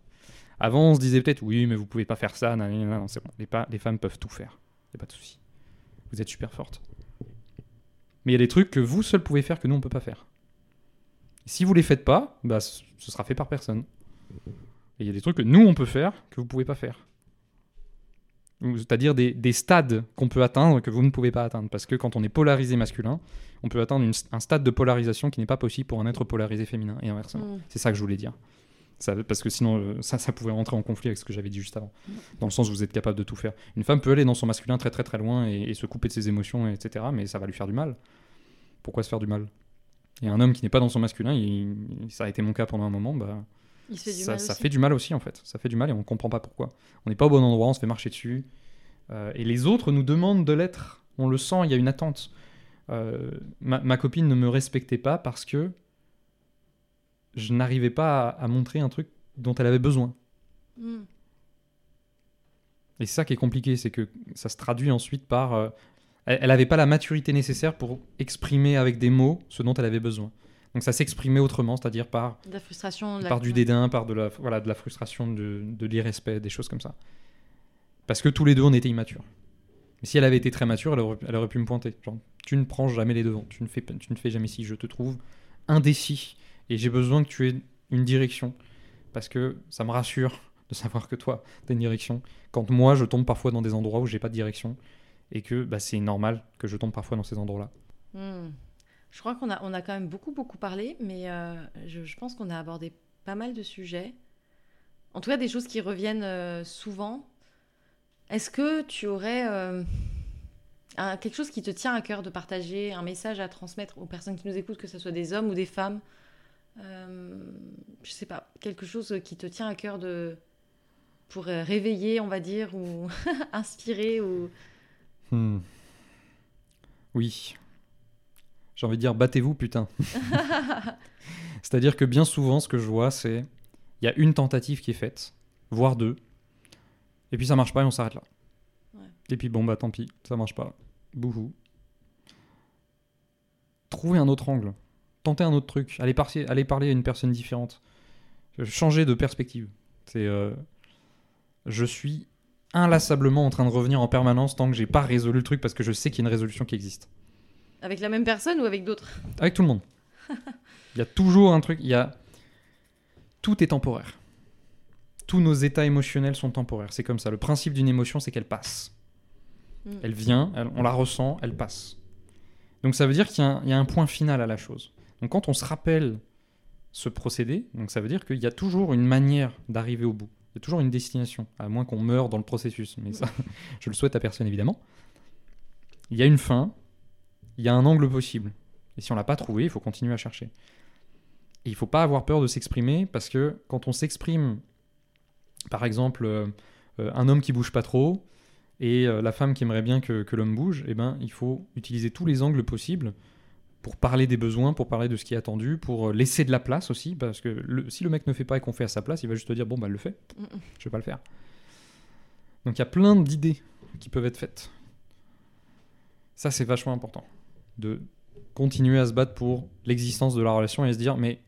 Avant, on se disait peut-être oui, mais vous pouvez pas faire ça, non, non, non, c'est bon. Les, femmes peuvent tout faire. Il n'y a pas de souci. Vous êtes super forte. Mais il y a des trucs que vous seul pouvez faire que nous on peut pas faire. Si vous les faites pas, bah, ce sera fait par personne. Et il y a des trucs que nous on peut faire que vous pouvez pas faire. C'est-à-dire des, des stades qu'on peut atteindre que vous ne pouvez pas atteindre. Parce que quand on est polarisé masculin, on peut atteindre une- un stade de polarisation qui n'est pas possible pour un être polarisé féminin et inversement. Mm. C'est ça que je voulais dire. Ça, parce que sinon, euh, ça, ça pouvait rentrer en conflit avec ce que j'avais dit juste avant. Dans le sens où vous êtes capable de tout faire. Une femme peut aller dans son masculin très très très loin et, et se couper de ses émotions, etc. Mais ça va lui faire du mal. Pourquoi se faire du mal? Et un homme qui n'est pas dans son masculin, il- ça a été mon cas pendant un moment, bah, Il se fait du ça, mal ça aussi. fait du mal aussi en fait. Ça fait du mal et on comprend pas pourquoi. On n'est pas au bon endroit, on se fait marcher dessus. Euh, et les autres nous demandent de l'être. On le sent, il y a une attente. Euh, ma, ma copine ne me respectait pas parce que je n'arrivais pas à, à montrer un truc dont elle avait besoin. Mm. Et c'est ça qui est compliqué, c'est que ça se traduit ensuite par... euh, elle n'avait pas la maturité nécessaire pour exprimer avec des mots ce dont elle avait besoin. Donc ça s'exprimait autrement, c'est-à-dire par De la frustration. la- par du dédain, par de la, voilà, de la frustration, de, de l'irrespect, des choses comme ça. Parce que tous les deux, on était immatures. Mais si elle avait été très mature, elle aurait, elle aurait pu me pointer. Genre, tu ne prends jamais les devants, tu ne fais, tu ne fais jamais ci, je te trouve indécis. Et j'ai besoin que tu aies une direction. Parce que ça me rassure de savoir que toi, tu as une direction. Quand moi, je tombe parfois dans des endroits où j'ai pas de direction. Et que bah, c'est normal que je tombe parfois dans ces endroits-là. Hmm. Je crois qu'on a, on a quand même beaucoup, beaucoup parlé, mais euh, je, pense qu'on a abordé pas mal de sujets. En tout cas, des choses qui reviennent euh, souvent. Est-ce que tu aurais euh, quelque chose qui te tient à cœur de partager, un message à transmettre aux personnes qui nous écoutent, que ce soit des hommes ou des femmes? Je sais pas, quelque chose qui te tient à cœur de, pour réveiller, on va dire, ou [LAUGHS] inspirer ou Hmm. Oui. J'ai envie de dire battez-vous, putain. [LAUGHS] C'est-à-dire que bien souvent, ce que je vois, c'est il y a une tentative qui est faite, voire deux, et puis ça marche pas et on s'arrête là. Ouais. Et puis bon, bah tant pis, ça marche pas. Bouhou. Trouvez un autre angle. Tentez un autre truc. Allez, par- allez parler à une personne différente. Changer de perspective. C'est. euh, Je suis inlassablement en train de revenir en permanence tant que j'ai pas résolu le truc parce que je sais qu'il y a une résolution qui existe. Avec la même personne ou avec d'autres Avec tout le monde. [LAUGHS] Il y a toujours un truc. Il y a. Tout est temporaire. Tous nos états émotionnels sont temporaires. C'est comme ça. Le principe d'une émotion, c'est qu'elle passe. Mm. Elle vient, elle- on la ressent, elle passe. Donc ça veut dire qu'il y, a un- il y a un point final à la chose. Donc quand on se rappelle ce procédé, donc ça veut dire qu'il y a toujours une manière d'arriver au bout. Il y a toujours une destination, à moins qu'on meure dans le processus. Mais ça, [LAUGHS] je le souhaite à personne évidemment. Il y a une fin, il y a un angle possible. Et si on l'a pas trouvé, il faut continuer à chercher. Et il faut pas avoir peur de s'exprimer parce que quand on s'exprime, par exemple, euh, euh, un homme qui bouge pas trop et euh, la femme qui aimerait bien que, que l'homme bouge, eh ben, il faut utiliser tous les angles possibles pour parler des besoins, pour parler de ce qui est attendu, pour laisser de la place aussi, parce que le- si le mec ne fait pas et qu'on fait à sa place, il va juste te dire bon bah le fait, mm. je vais pas le faire. Donc il y a plein d'idées qui peuvent être faites. Ça c'est vachement important de continuer à se battre pour l'existence de la relation et se dire mais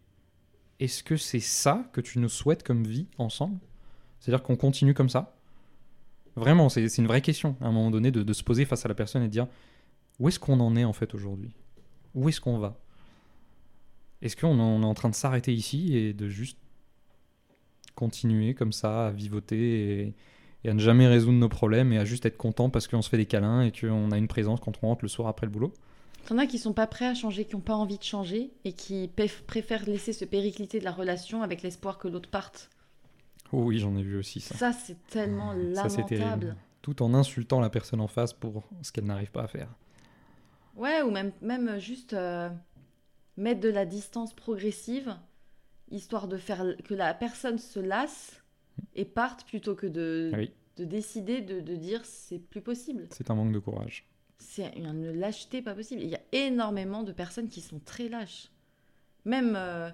est-ce que c'est ça que tu nous souhaites comme vie ensemble? C'est-à-dire qu'on continue comme ça? Vraiment, c'est une vraie question à un moment donné de, de se poser face à la personne et de dire où est-ce qu'on en est en fait aujourd'hui? Où est-ce qu'on va? Est-ce qu'on est en train de s'arrêter ici et de juste continuer comme ça à vivoter et, et à ne jamais résoudre nos problèmes et à juste être content parce qu'on se fait des câlins et qu'on a une présence quand on rentre le soir après le boulot? T'en as qui sont pas prêts à changer, qui ont pas envie de changer et qui préfèrent laisser se péricliter de la relation avec l'espoir que l'autre parte. Oh oui, j'en ai vu aussi ça. Ça, c'est tellement c'est lamentable. Tout en insultant la personne en face pour ce qu'elle n'arrive pas à faire. Ouais, ou même, même juste euh, mettre de la distance progressive, histoire de faire que la personne se lasse et parte plutôt que de, Oui. de décider de, de dire c'est plus possible. C'est un manque de courage. C'est une lâcheté pas possible. Il y a énormément de personnes qui sont très lâches. Même, euh,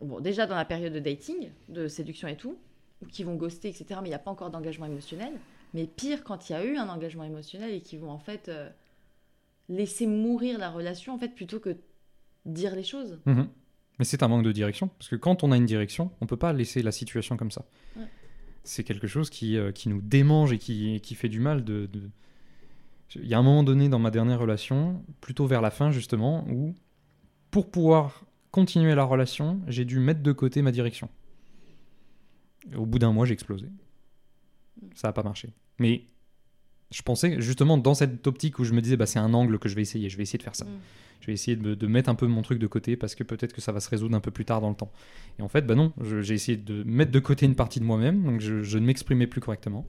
bon, déjà dans la période de dating, de séduction et tout, ou qui vont ghoster, etc., mais il n'y a pas encore d'engagement émotionnel. Mais pire, quand il y a eu un engagement émotionnel et qui vont en fait euh, laisser mourir la relation, en fait, plutôt que dire les choses. Mhm. Mais c'est un manque de direction, parce que quand on a une direction, on peut pas laisser la situation comme ça. Ouais. C'est quelque chose qui, euh, qui nous démange et qui, qui fait du mal. De, de- Il y a un moment donné dans ma dernière relation, plutôt vers la fin justement, où pour pouvoir continuer la relation, j'ai dû mettre de côté ma direction. Et au bout d'un mois, j'ai explosé. Ça n'a pas marché. Mais je pensais justement dans cette optique où je me disais, bah, c'est un angle que je vais essayer, je vais essayer de faire ça. Mm. Je vais essayer de, de mettre un peu mon truc de côté parce que peut-être que ça va se résoudre un peu plus tard dans le temps. Et en fait, bah non, j'ai essayé de mettre de côté une partie de moi-même, donc je, je ne m'exprimais plus correctement,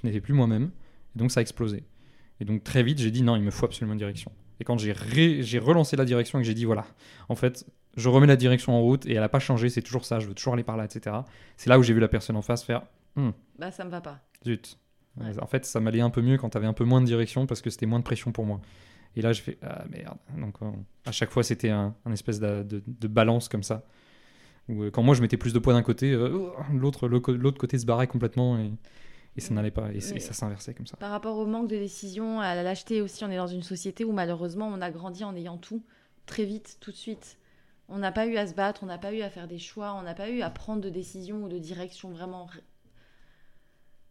je n'étais plus moi-même, et donc ça a explosé. Et donc très vite, j'ai dit non, il me faut absolument une direction. Et quand j'ai ré- j'ai relancé la direction et que j'ai dit voilà, en fait, je remets la direction en route et elle n'a pas changé, c'est toujours ça, je veux toujours aller par là, etc. C'est là où j'ai vu la personne en face faire Bah, ça me va pas. Zut. Ouais. En fait, ça m'allait un peu mieux quand t'avais un peu moins de direction parce que c'était moins de pression pour moi. Et là, je fais ah merde. Donc, euh, à chaque fois, c'était un, un espèce de, de- de balance comme ça. Où, euh, quand moi, je mettais plus de poids d'un côté, euh, l'autre le co- l'autre côté se barrait complètement et, et ça n'allait pas. Et, ça s'inversait comme ça. Par rapport au manque de décision, à la lâcheté aussi, on est dans une société où malheureusement on a grandi en ayant tout très vite, tout de suite. On n'a pas eu à se battre, on n'a pas eu à faire des choix, on n'a pas eu à prendre de décision ou de direction vraiment.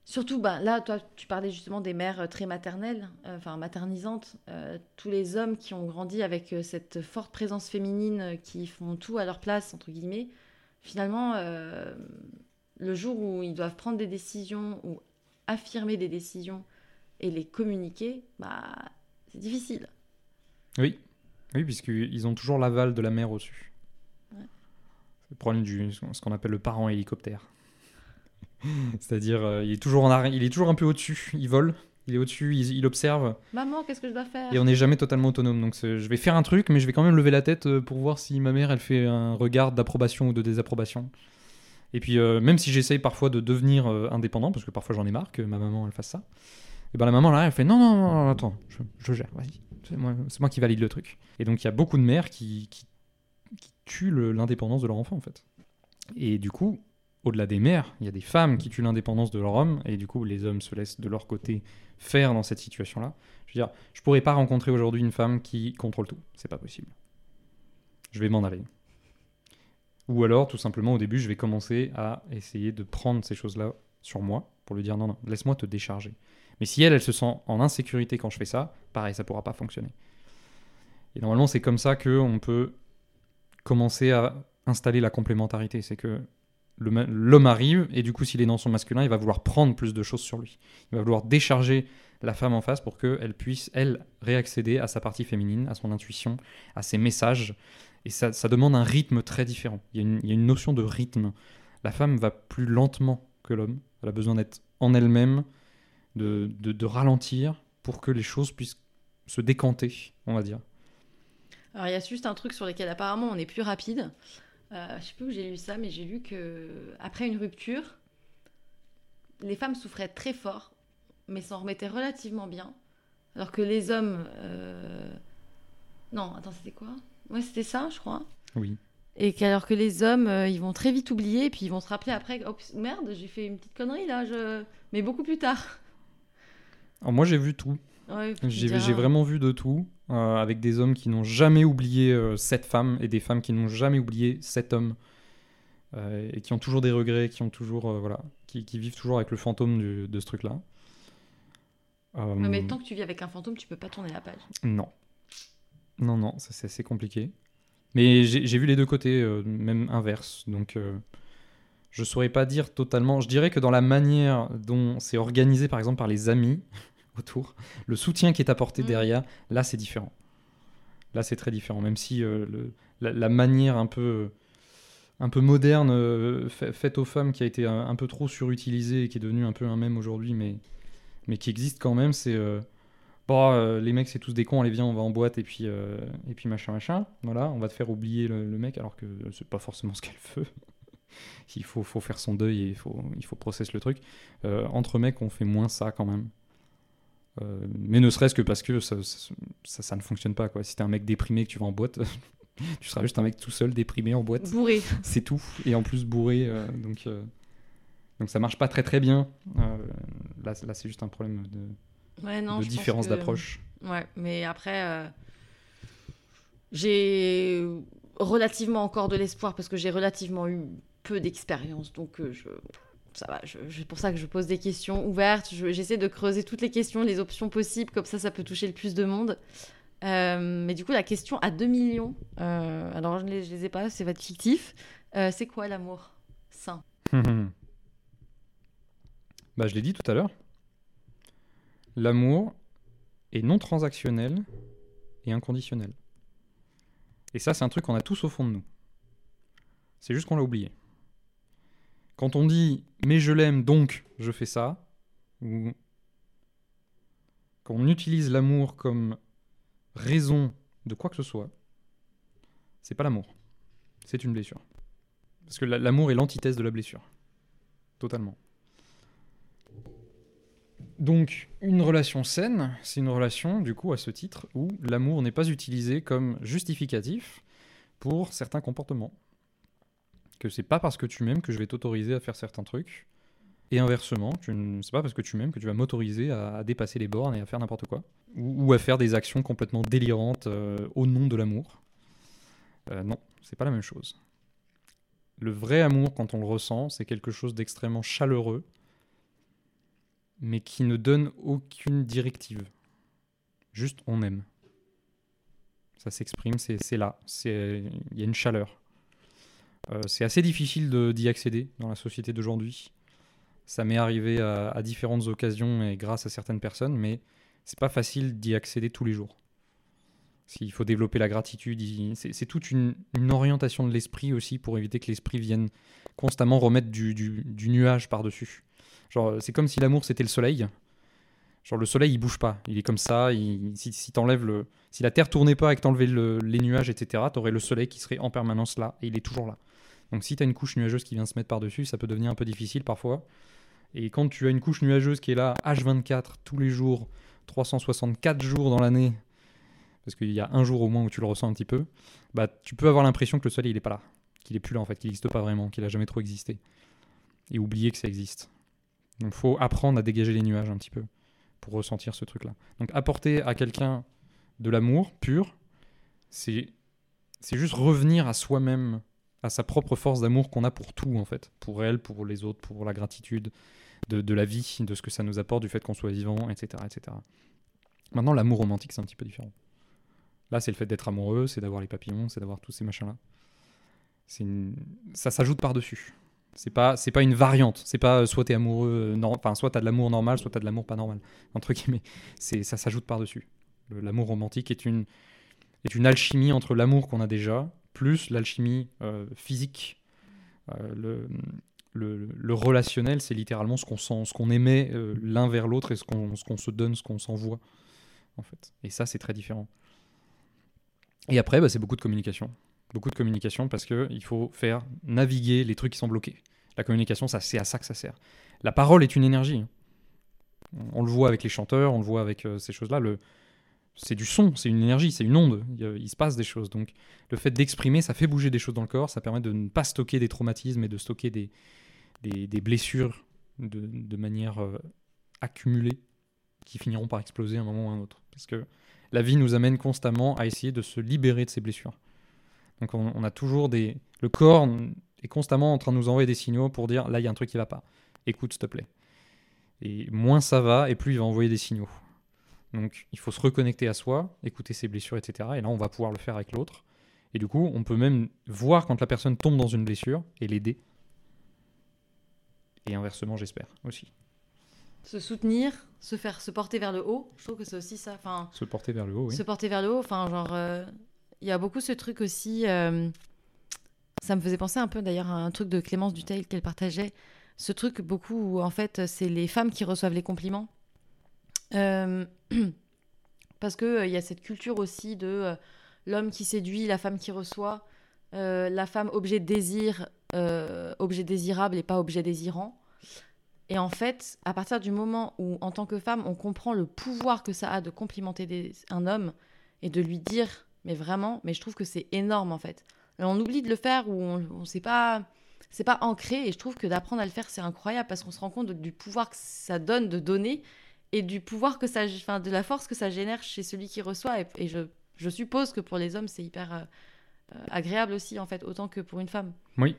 Surtout, bah, là, toi, tu parlais justement des mères euh, très maternelles, euh, enfin maternisantes. Euh, tous les hommes qui ont grandi avec cette forte présence féminine qui font tout à leur place, entre guillemets, finalement, euh, le jour où ils doivent prendre des décisions ou affirmer des décisions et les communiquer, bah, c'est difficile. Oui, oui, puisqu'ils ont toujours l'aval de la mère au-dessus. Ouais. C'est le problème du ce qu'on appelle le parent hélicoptère. [LAUGHS] C'est-à-dire, euh, il est toujours en arrêt, il est toujours un peu au-dessus. Il vole, il est au-dessus, il, il observe, Maman, qu'est-ce que je dois faire? Et on n'est jamais totalement autonome. Donc, c'est- je vais faire un truc, mais je vais quand même lever la tête euh, pour voir si ma mère, elle fait un regard d'approbation ou de désapprobation. Et puis, euh, même si j'essaye parfois de devenir euh, indépendant, parce que parfois j'en ai marre que ma maman elle fasse ça, et ben la maman là, elle fait non, non, non, attends, je, gère, vas-y, c'est moi, qui valide le truc. Et donc, il y a beaucoup de mères qui, qui, qui tuent l'indépendance de leur enfant en fait. Et du coup, au-delà des mères, il y a des femmes qui tuent l'indépendance de leur homme, et du coup, les hommes se laissent de leur côté faire dans cette situation-là. Je veux dire, je pourrais pas rencontrer aujourd'hui une femme qui contrôle tout, c'est pas possible. Je vais m'en aller. Ou alors, tout simplement, au début, je vais commencer à essayer de prendre ces choses-là sur moi pour lui dire non, non, laisse-moi te décharger. Mais si elle, elle se sent en insécurité quand je fais ça, pareil, ça pourra pas fonctionner. Et normalement, c'est comme ça qu'on peut commencer à installer la complémentarité. C'est que l'homme arrive, et du coup, s'il est dans son masculin, il va vouloir prendre plus de choses sur lui. Il va vouloir décharger la femme en face pour qu'elle puisse, elle, réaccéder à sa partie féminine, à son intuition, à ses messages. Et ça, ça demande un rythme très différent. Il y, a une, notion de rythme. La femme va plus lentement que l'homme. Elle a besoin d'être en elle-même, de, de, de ralentir pour que les choses puissent se décanter, on va dire. Alors il y a juste un truc sur lequel apparemment on est plus rapide. Euh, je sais plus où j'ai lu ça, mais j'ai lu que après une rupture, les femmes souffraient très fort, mais s'en remettaient relativement bien, alors que les hommes, euh, non, attends, c'était quoi? Ouais, c'était ça, je crois. Oui. Et qu'alors que les hommes, euh, ils vont très vite oublier, et puis ils vont se rappeler après, oh merde, j'ai fait une petite connerie là, je... mais beaucoup plus tard. Alors moi, j'ai vu tout. Ouais, J'ai vraiment vu de tout, euh, avec des hommes qui n'ont jamais oublié euh, cette femme et des femmes qui n'ont jamais oublié cet homme, et qui ont toujours des regrets, qui ont toujours, voilà, qui, qui vivent toujours avec le fantôme du- de ce truc-là. Mais tant que tu vis avec un fantôme, tu peux pas tourner la page. Non. Non, non, c'est assez compliqué. Mais j'ai j'ai vu les deux côtés, euh, même inverse. Donc, euh, je saurais pas dire totalement. Je dirais que dans la manière dont c'est organisé, par exemple, par les amis [LAUGHS] autour, le soutien qui est apporté Mm. derrière, là, c'est différent. Là, c'est très différent. Même si euh, le- la, la manière un peu, un peu moderne euh, fa- faite aux femmes, qui a été un, un peu trop surutilisée et qui est devenue un peu un mème aujourd'hui, mais, mais qui existe quand même, c'est. Bon, euh, les mecs, c'est tous des cons, allez, viens, on va en boîte, et puis, euh, et puis machin, machin. Voilà, on va te faire oublier le, le mec, alors que c'est pas forcément ce qu'elle veut. [LAUGHS] il faut, faut faire son deuil et il faut, il faut processer le truc. Euh, entre mecs, on fait moins ça quand même. Mais ne serait-ce que parce que ça, ça, ça- ça ne fonctionne pas, quoi. Si t'es un mec déprimé que tu vas en boîte, [LAUGHS] tu seras juste un mec tout seul, déprimé en boîte. Bourré. [LAUGHS] C'est tout. Et en plus bourré, donc, donc ça marche pas très très bien. Là, là c'est juste un problème de, Ouais, non, de je pense différence que- d'approche. Ouais, mais après, euh, j'ai relativement encore de l'espoir parce que j'ai relativement eu peu d'expérience. Donc, euh, je, ça va. C'est pour ça que je pose des questions ouvertes. Je- J'essaie de creuser toutes les questions, les options possibles. Comme ça, ça peut toucher le plus de monde. Euh, mais du coup, la question à 2 millions, euh, alors je ne les, ai pas, c'est votre fictif. Euh, c'est quoi l'amour sain? [LAUGHS] Bah, je l'ai dit tout à l'heure. L'amour est non transactionnel et inconditionnel. Et ça, c'est un truc qu'on a tous au fond de nous. C'est juste qu'on l'a oublié. Quand on dit mais je l'aime donc je fais ça, ou quand on utilise l'amour comme raison de quoi que ce soit, c'est pas l'amour. C'est une blessure. Parce que la- l'amour est l'antithèse de la blessure. Totalement. Donc, une relation saine, c'est une relation, du coup, à ce titre, où l'amour n'est pas utilisé comme justificatif pour certains comportements. Que c'est pas parce que tu m'aimes que je vais t'autoriser à faire certains trucs. Et inversement, tu ne- c'est pas parce que tu m'aimes que tu vas m'autoriser à, dépasser les bornes et à faire n'importe quoi. Ou, ou à faire des actions complètement délirantes euh, au nom de l'amour. Euh, non, c'est pas la même chose. Le vrai amour, quand on le ressent, c'est quelque chose d'extrêmement chaleureux, mais qui ne donne aucune directive. Juste on aime. Ça s'exprime, c'est là, il y a une chaleur. Euh, c'est assez difficile d'y accéder dans la société d'aujourd'hui. Ça m'est arrivé à, différentes occasions et grâce à certaines personnes, mais c'est pas facile d'y accéder tous les jours. S'il faut développer la gratitude, il- c'est toute une, orientation de l'esprit aussi pour éviter que l'esprit vienne constamment remettre du nuage par-dessus. Genre, c'est comme si l'amour c'était le soleil. Genre, le soleil il bouge pas, il est comme ça. si t'enlèves le, si la terre tournait pas et que t'enlevais le- les nuages, etc., t'aurais le soleil qui serait en permanence là et il est toujours là. Donc si tu as une couche nuageuse qui vient se mettre par-dessus, ça peut devenir un peu difficile parfois. Et quand tu as une couche nuageuse qui est là H24 tous les jours, 364 jours dans l'année, parce qu'il y a un jour au moins où tu le ressens un petit peu, bah tu peux avoir l'impression que le soleil il est pas là, qu'il est plus là en fait, qu'il n'existe pas vraiment, qu'il a jamais trop existé. Et oublier que ça existe. Donc faut apprendre à dégager les nuages un petit peu pour ressentir ce truc-là. Donc apporter à quelqu'un de l'amour pur, c'est c'est juste revenir à soi-même, à sa propre force d'amour qu'on a pour tout en fait, pour elle, pour les autres, pour la gratitude de, la vie, de ce que ça nous apporte, du fait qu'on soit vivant, etc., etc. Maintenant, l'amour romantique, c'est un petit peu différent. Là, c'est le fait d'être amoureux, c'est d'avoir les papillons, c'est d'avoir tous ces machins-là. Une... Ça s'ajoute par-dessus. C'est pas, c'est pas une variante. C'est pas euh, soit t'es amoureux, euh, enfin soit t'as de l'amour normal, soit t'as de l'amour pas normal. Entre guillemets, [LAUGHS] c'est ça s'ajoute par-dessus. Le- L'amour romantique est une est une alchimie entre l'amour qu'on a déjà plus l'alchimie euh, physique. Le, le, relationnel, c'est littéralement ce qu'on sent, ce qu'on émet l'un vers l'autre et ce qu'on qu'on se donne, ce qu'on s'envoie en fait. Et ça, c'est très différent. Et après, bah, c'est beaucoup de communication. Beaucoup de communication parce qu'il faut faire naviguer les trucs qui sont bloqués. La communication, ça, c'est à ça que ça sert. La parole est une énergie. On le voit avec les chanteurs, on le voit avec euh, ces choses-là. C'est du son, c'est une énergie, c'est une onde. Il, se passe des choses. Donc, le fait d'exprimer, ça fait bouger des choses dans le corps. Ça permet de ne pas stocker des traumatismes et de stocker des, blessures de, de manière euh, accumulée qui finiront par exploser à un moment ou à un autre. Parce que la vie nous amène constamment à essayer de se libérer de ces blessures. Donc on, on a toujours des... Le corps est constamment en train de nous envoyer des signaux pour dire là il y a un truc qui va pas. Écoute s'il te plaît. Et moins ça va et plus il va envoyer des signaux. Donc il faut se reconnecter à soi, écouter ses blessures, etc. Et là on va pouvoir le faire avec l'autre. Et du coup on peut même voir quand la personne tombe dans une blessure et l'aider. Et inversement j'espère aussi. Se soutenir, se faire se porter vers le haut, je trouve que c'est aussi ça. Enfin, Se porter vers le haut, oui. se porter vers le haut, enfin, genre, euh, il y a beaucoup ce truc aussi. euh, ça me faisait penser un peu d'ailleurs à un truc de Clémence Duteil qu'elle partageait. Ce truc beaucoup où en fait c'est les femmes qui reçoivent les compliments. Euh, [CLEARS THROAT] parce que euh, y a cette culture aussi de euh, l'homme qui séduit, la femme qui reçoit, la femme objet désir, objet désirable et pas objet désirant. Et en fait, à partir du moment où, en tant que femme, on comprend le pouvoir que ça a de complimenter un homme et de lui dire, mais vraiment, mais je trouve que c'est énorme en fait. Et on oublie de le faire ou on, on sait pas, c'est pas ancré. Et je trouve que d'apprendre à le faire, c'est incroyable parce qu'on se rend compte de- du pouvoir que ça donne de donner et du pouvoir que ça, enfin, de la force que ça génère chez celui qui reçoit. Et, et je, je suppose que pour les hommes, c'est hyper euh, euh, agréable aussi en fait, autant que pour une femme. Oui.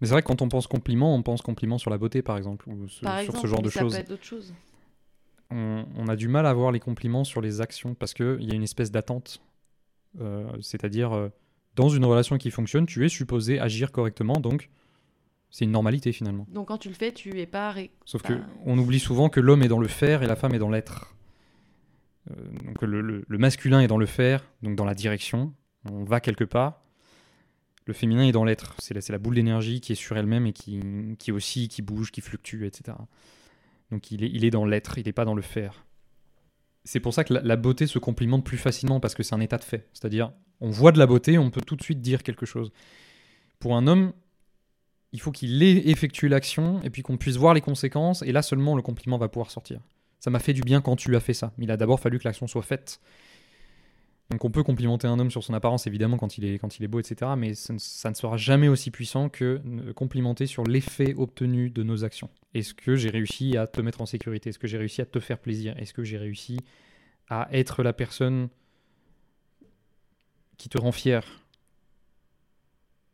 Mais c'est vrai que quand on pense compliment, on pense compliment sur la beauté par exemple, ou ce- Par sur ce genre de ça choses. peut être d'autres choses. on, on a du mal à voir les compliments sur les actions parce qu'il y a une espèce d'attente. Euh, C'est-à-dire, euh, dans une relation qui fonctionne, tu es supposé agir correctement, donc c'est une normalité finalement. Donc quand tu le fais, tu es pas ré- Sauf que Bah. on oublie souvent que l'homme est dans le faire et la femme est dans l'être. Euh, donc le, le- le masculin est dans le faire, donc dans la direction, on va quelque part. Le féminin est dans l'être, c'est la, boule d'énergie qui est sur elle-même et qui, qui aussi, qui bouge, qui fluctue, etc. Donc il est, il est dans l'être, il n'est pas dans le faire. C'est pour ça que la, beauté se complimente plus facilement parce que c'est un état de fait. C'est-à-dire, on voit de la beauté, on peut tout de suite dire quelque chose. Pour un homme, il faut qu'il ait effectué l'action et puis qu'on puisse voir les conséquences et là seulement le compliment va pouvoir sortir. Ça m'a fait du bien quand tu as fait ça, mais il a d'abord fallu que l'action soit faite. Donc on peut complimenter un homme sur son apparence évidemment quand il est, beau, etc. Mais ça ne, sera jamais aussi puissant que complimenter sur l'effet obtenu de nos actions. Est-ce que j'ai réussi à te mettre en sécurité? Est-ce que j'ai réussi à te faire plaisir? Est-ce que j'ai réussi à être la personne qui te rend fier?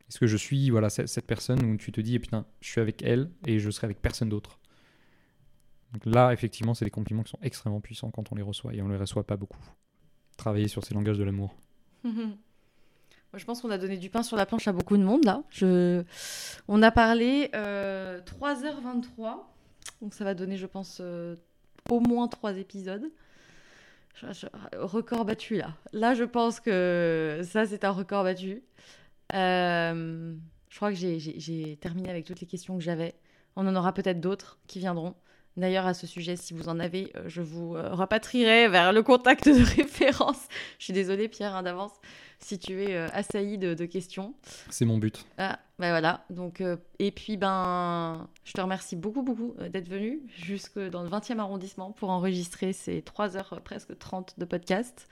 Est-ce que je suis voilà, cette personne où tu te dis, eh putain, je suis avec elle et je serai avec personne d'autre? Là, effectivement, c'est des compliments qui sont extrêmement puissants quand on les reçoit et on ne les reçoit pas beaucoup. Travailler sur ces langages de l'amour. [LAUGHS] Je pense qu'on a donné du pain sur la planche à beaucoup de monde là. Je... On a parlé euh, 3h23, donc ça va donner, je pense, euh, au moins 3 épisodes. Record battu là. Là, je pense que ça, c'est un record battu. Euh, je crois que j'ai terminé avec toutes les questions que j'avais. On en aura peut-être d'autres qui viendront. D'ailleurs, à ce sujet, si vous en avez, euh, je vous euh, rapatrierai vers le contact de [LAUGHS] référence. Je suis désolée, Pierre, hein, d'avance, si tu es euh, assailli de, de questions. C'est mon but. Ah, ben voilà. Donc, euh, et puis, ben, je te remercie beaucoup, beaucoup d'être venu jusque dans le 20e arrondissement pour enregistrer ces 3 heures presque 30 de podcast.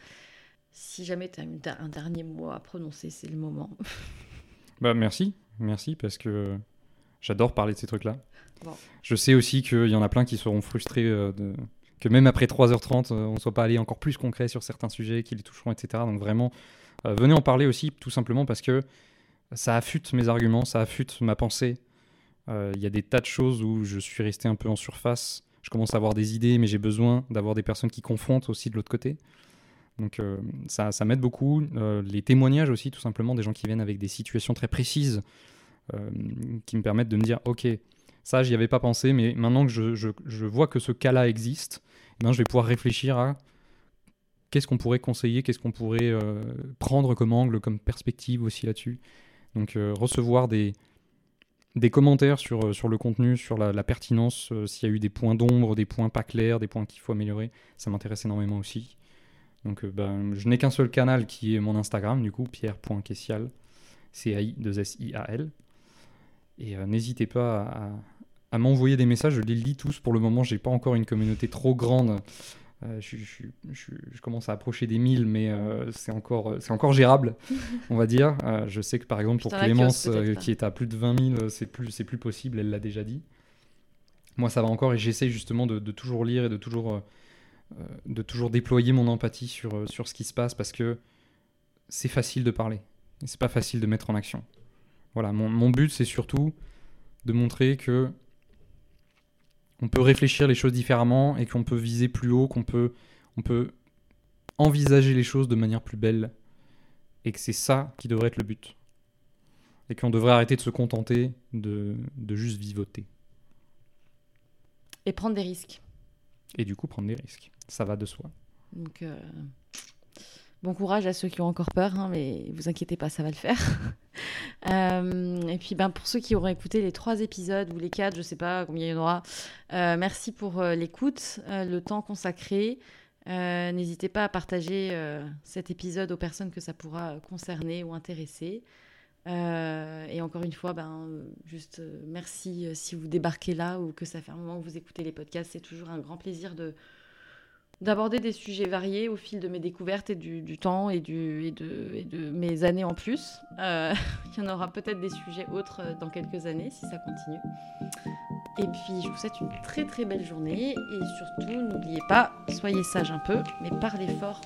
Si jamais tu as un dernier mot à prononcer, c'est le moment. [LAUGHS] Bah merci, merci parce que j'adore parler de ces trucs-là. Bon. Je sais aussi qu'il y en a plein qui seront frustrés euh, de... que même après 3h30, euh, on ne soit pas allé encore plus concret sur certains sujets, qui les toucheront, etc. Donc vraiment, euh, venez en parler aussi, tout simplement parce que ça affûte mes arguments, ça affûte ma pensée. Euh, Il y a des tas de choses où je suis resté un peu en surface. Je commence à avoir des idées, mais j'ai besoin d'avoir des personnes qui confrontent aussi de l'autre côté. Donc euh, ça, ça m'aide beaucoup. Euh, les témoignages aussi, tout simplement, des gens qui viennent avec des situations très précises, qui me permettent de me dire, ok, ça, j'y avais pas pensé, mais maintenant que je, je- vois que ce cas-là existe, eh ben, je vais pouvoir réfléchir à qu'est-ce qu'on pourrait conseiller, qu'est-ce qu'on pourrait euh, prendre comme angle, comme perspective aussi là-dessus. Donc euh, recevoir des, des commentaires sur, euh, sur le contenu, sur la, pertinence, euh, s'il y a eu des points d'ombre, des points pas clairs, des points qu'il faut améliorer, ça m'intéresse énormément aussi. Donc euh, ben, je n'ai qu'un seul canal qui est mon Instagram, du coup, pierre.kessial, C-A-I-2-S-I-A-L. Et euh, n'hésitez pas à, à m'envoyer des messages, je les lis tous. Pour le moment, j'ai pas encore une communauté trop grande. Euh, je, je- je- je commence à approcher des 1000, mais euh, c'est encore, c'est encore gérable, [LAUGHS] on va dire. Euh, je sais que par exemple, pour Clémence, qui est à plus de 20 000, euh, c'est plus, c'est plus possible, elle l'a déjà dit. Moi, ça va encore et j'essaie justement de, de toujours lire et de toujours, de toujours déployer mon empathie sur, sur ce qui se passe parce que c'est facile de parler c'est pas facile de mettre en action. Voilà, mon, mon but, c'est surtout de montrer que on peut réfléchir les choses différemment et qu'on peut viser plus haut, qu'on peut, on peut envisager les choses de manière plus belle et que c'est ça qui devrait être le but. Et qu'on devrait arrêter de se contenter de, de juste vivoter. Et prendre des risques. Et du coup, prendre des risques. Ça va de soi. Donc, euh, bon courage à ceux qui ont encore peur, hein, mais vous inquiétez pas, ça va le faire. [LAUGHS] Euh, et puis, ben, pour ceux qui auront écouté les trois épisodes ou les quatre, je sais pas combien il y en aura, euh, merci pour euh, l'écoute, le temps consacré. N'hésitez pas à partager cet épisode aux personnes que ça pourra concerner ou intéresser. Et encore une fois, ben, juste merci si vous débarquez là ou que ça fait un moment que vous écoutez les podcasts. C'est toujours un grand plaisir de, d'aborder des sujets variés au fil de mes découvertes et du, temps et, du, et, de, mes années en plus. Euh, [LAUGHS] il y en aura peut-être des sujets autres euh, dans quelques années si ça continue. Et puis je vous souhaite une très très belle journée et surtout n'oubliez pas, soyez sages un peu, mais parlez fort.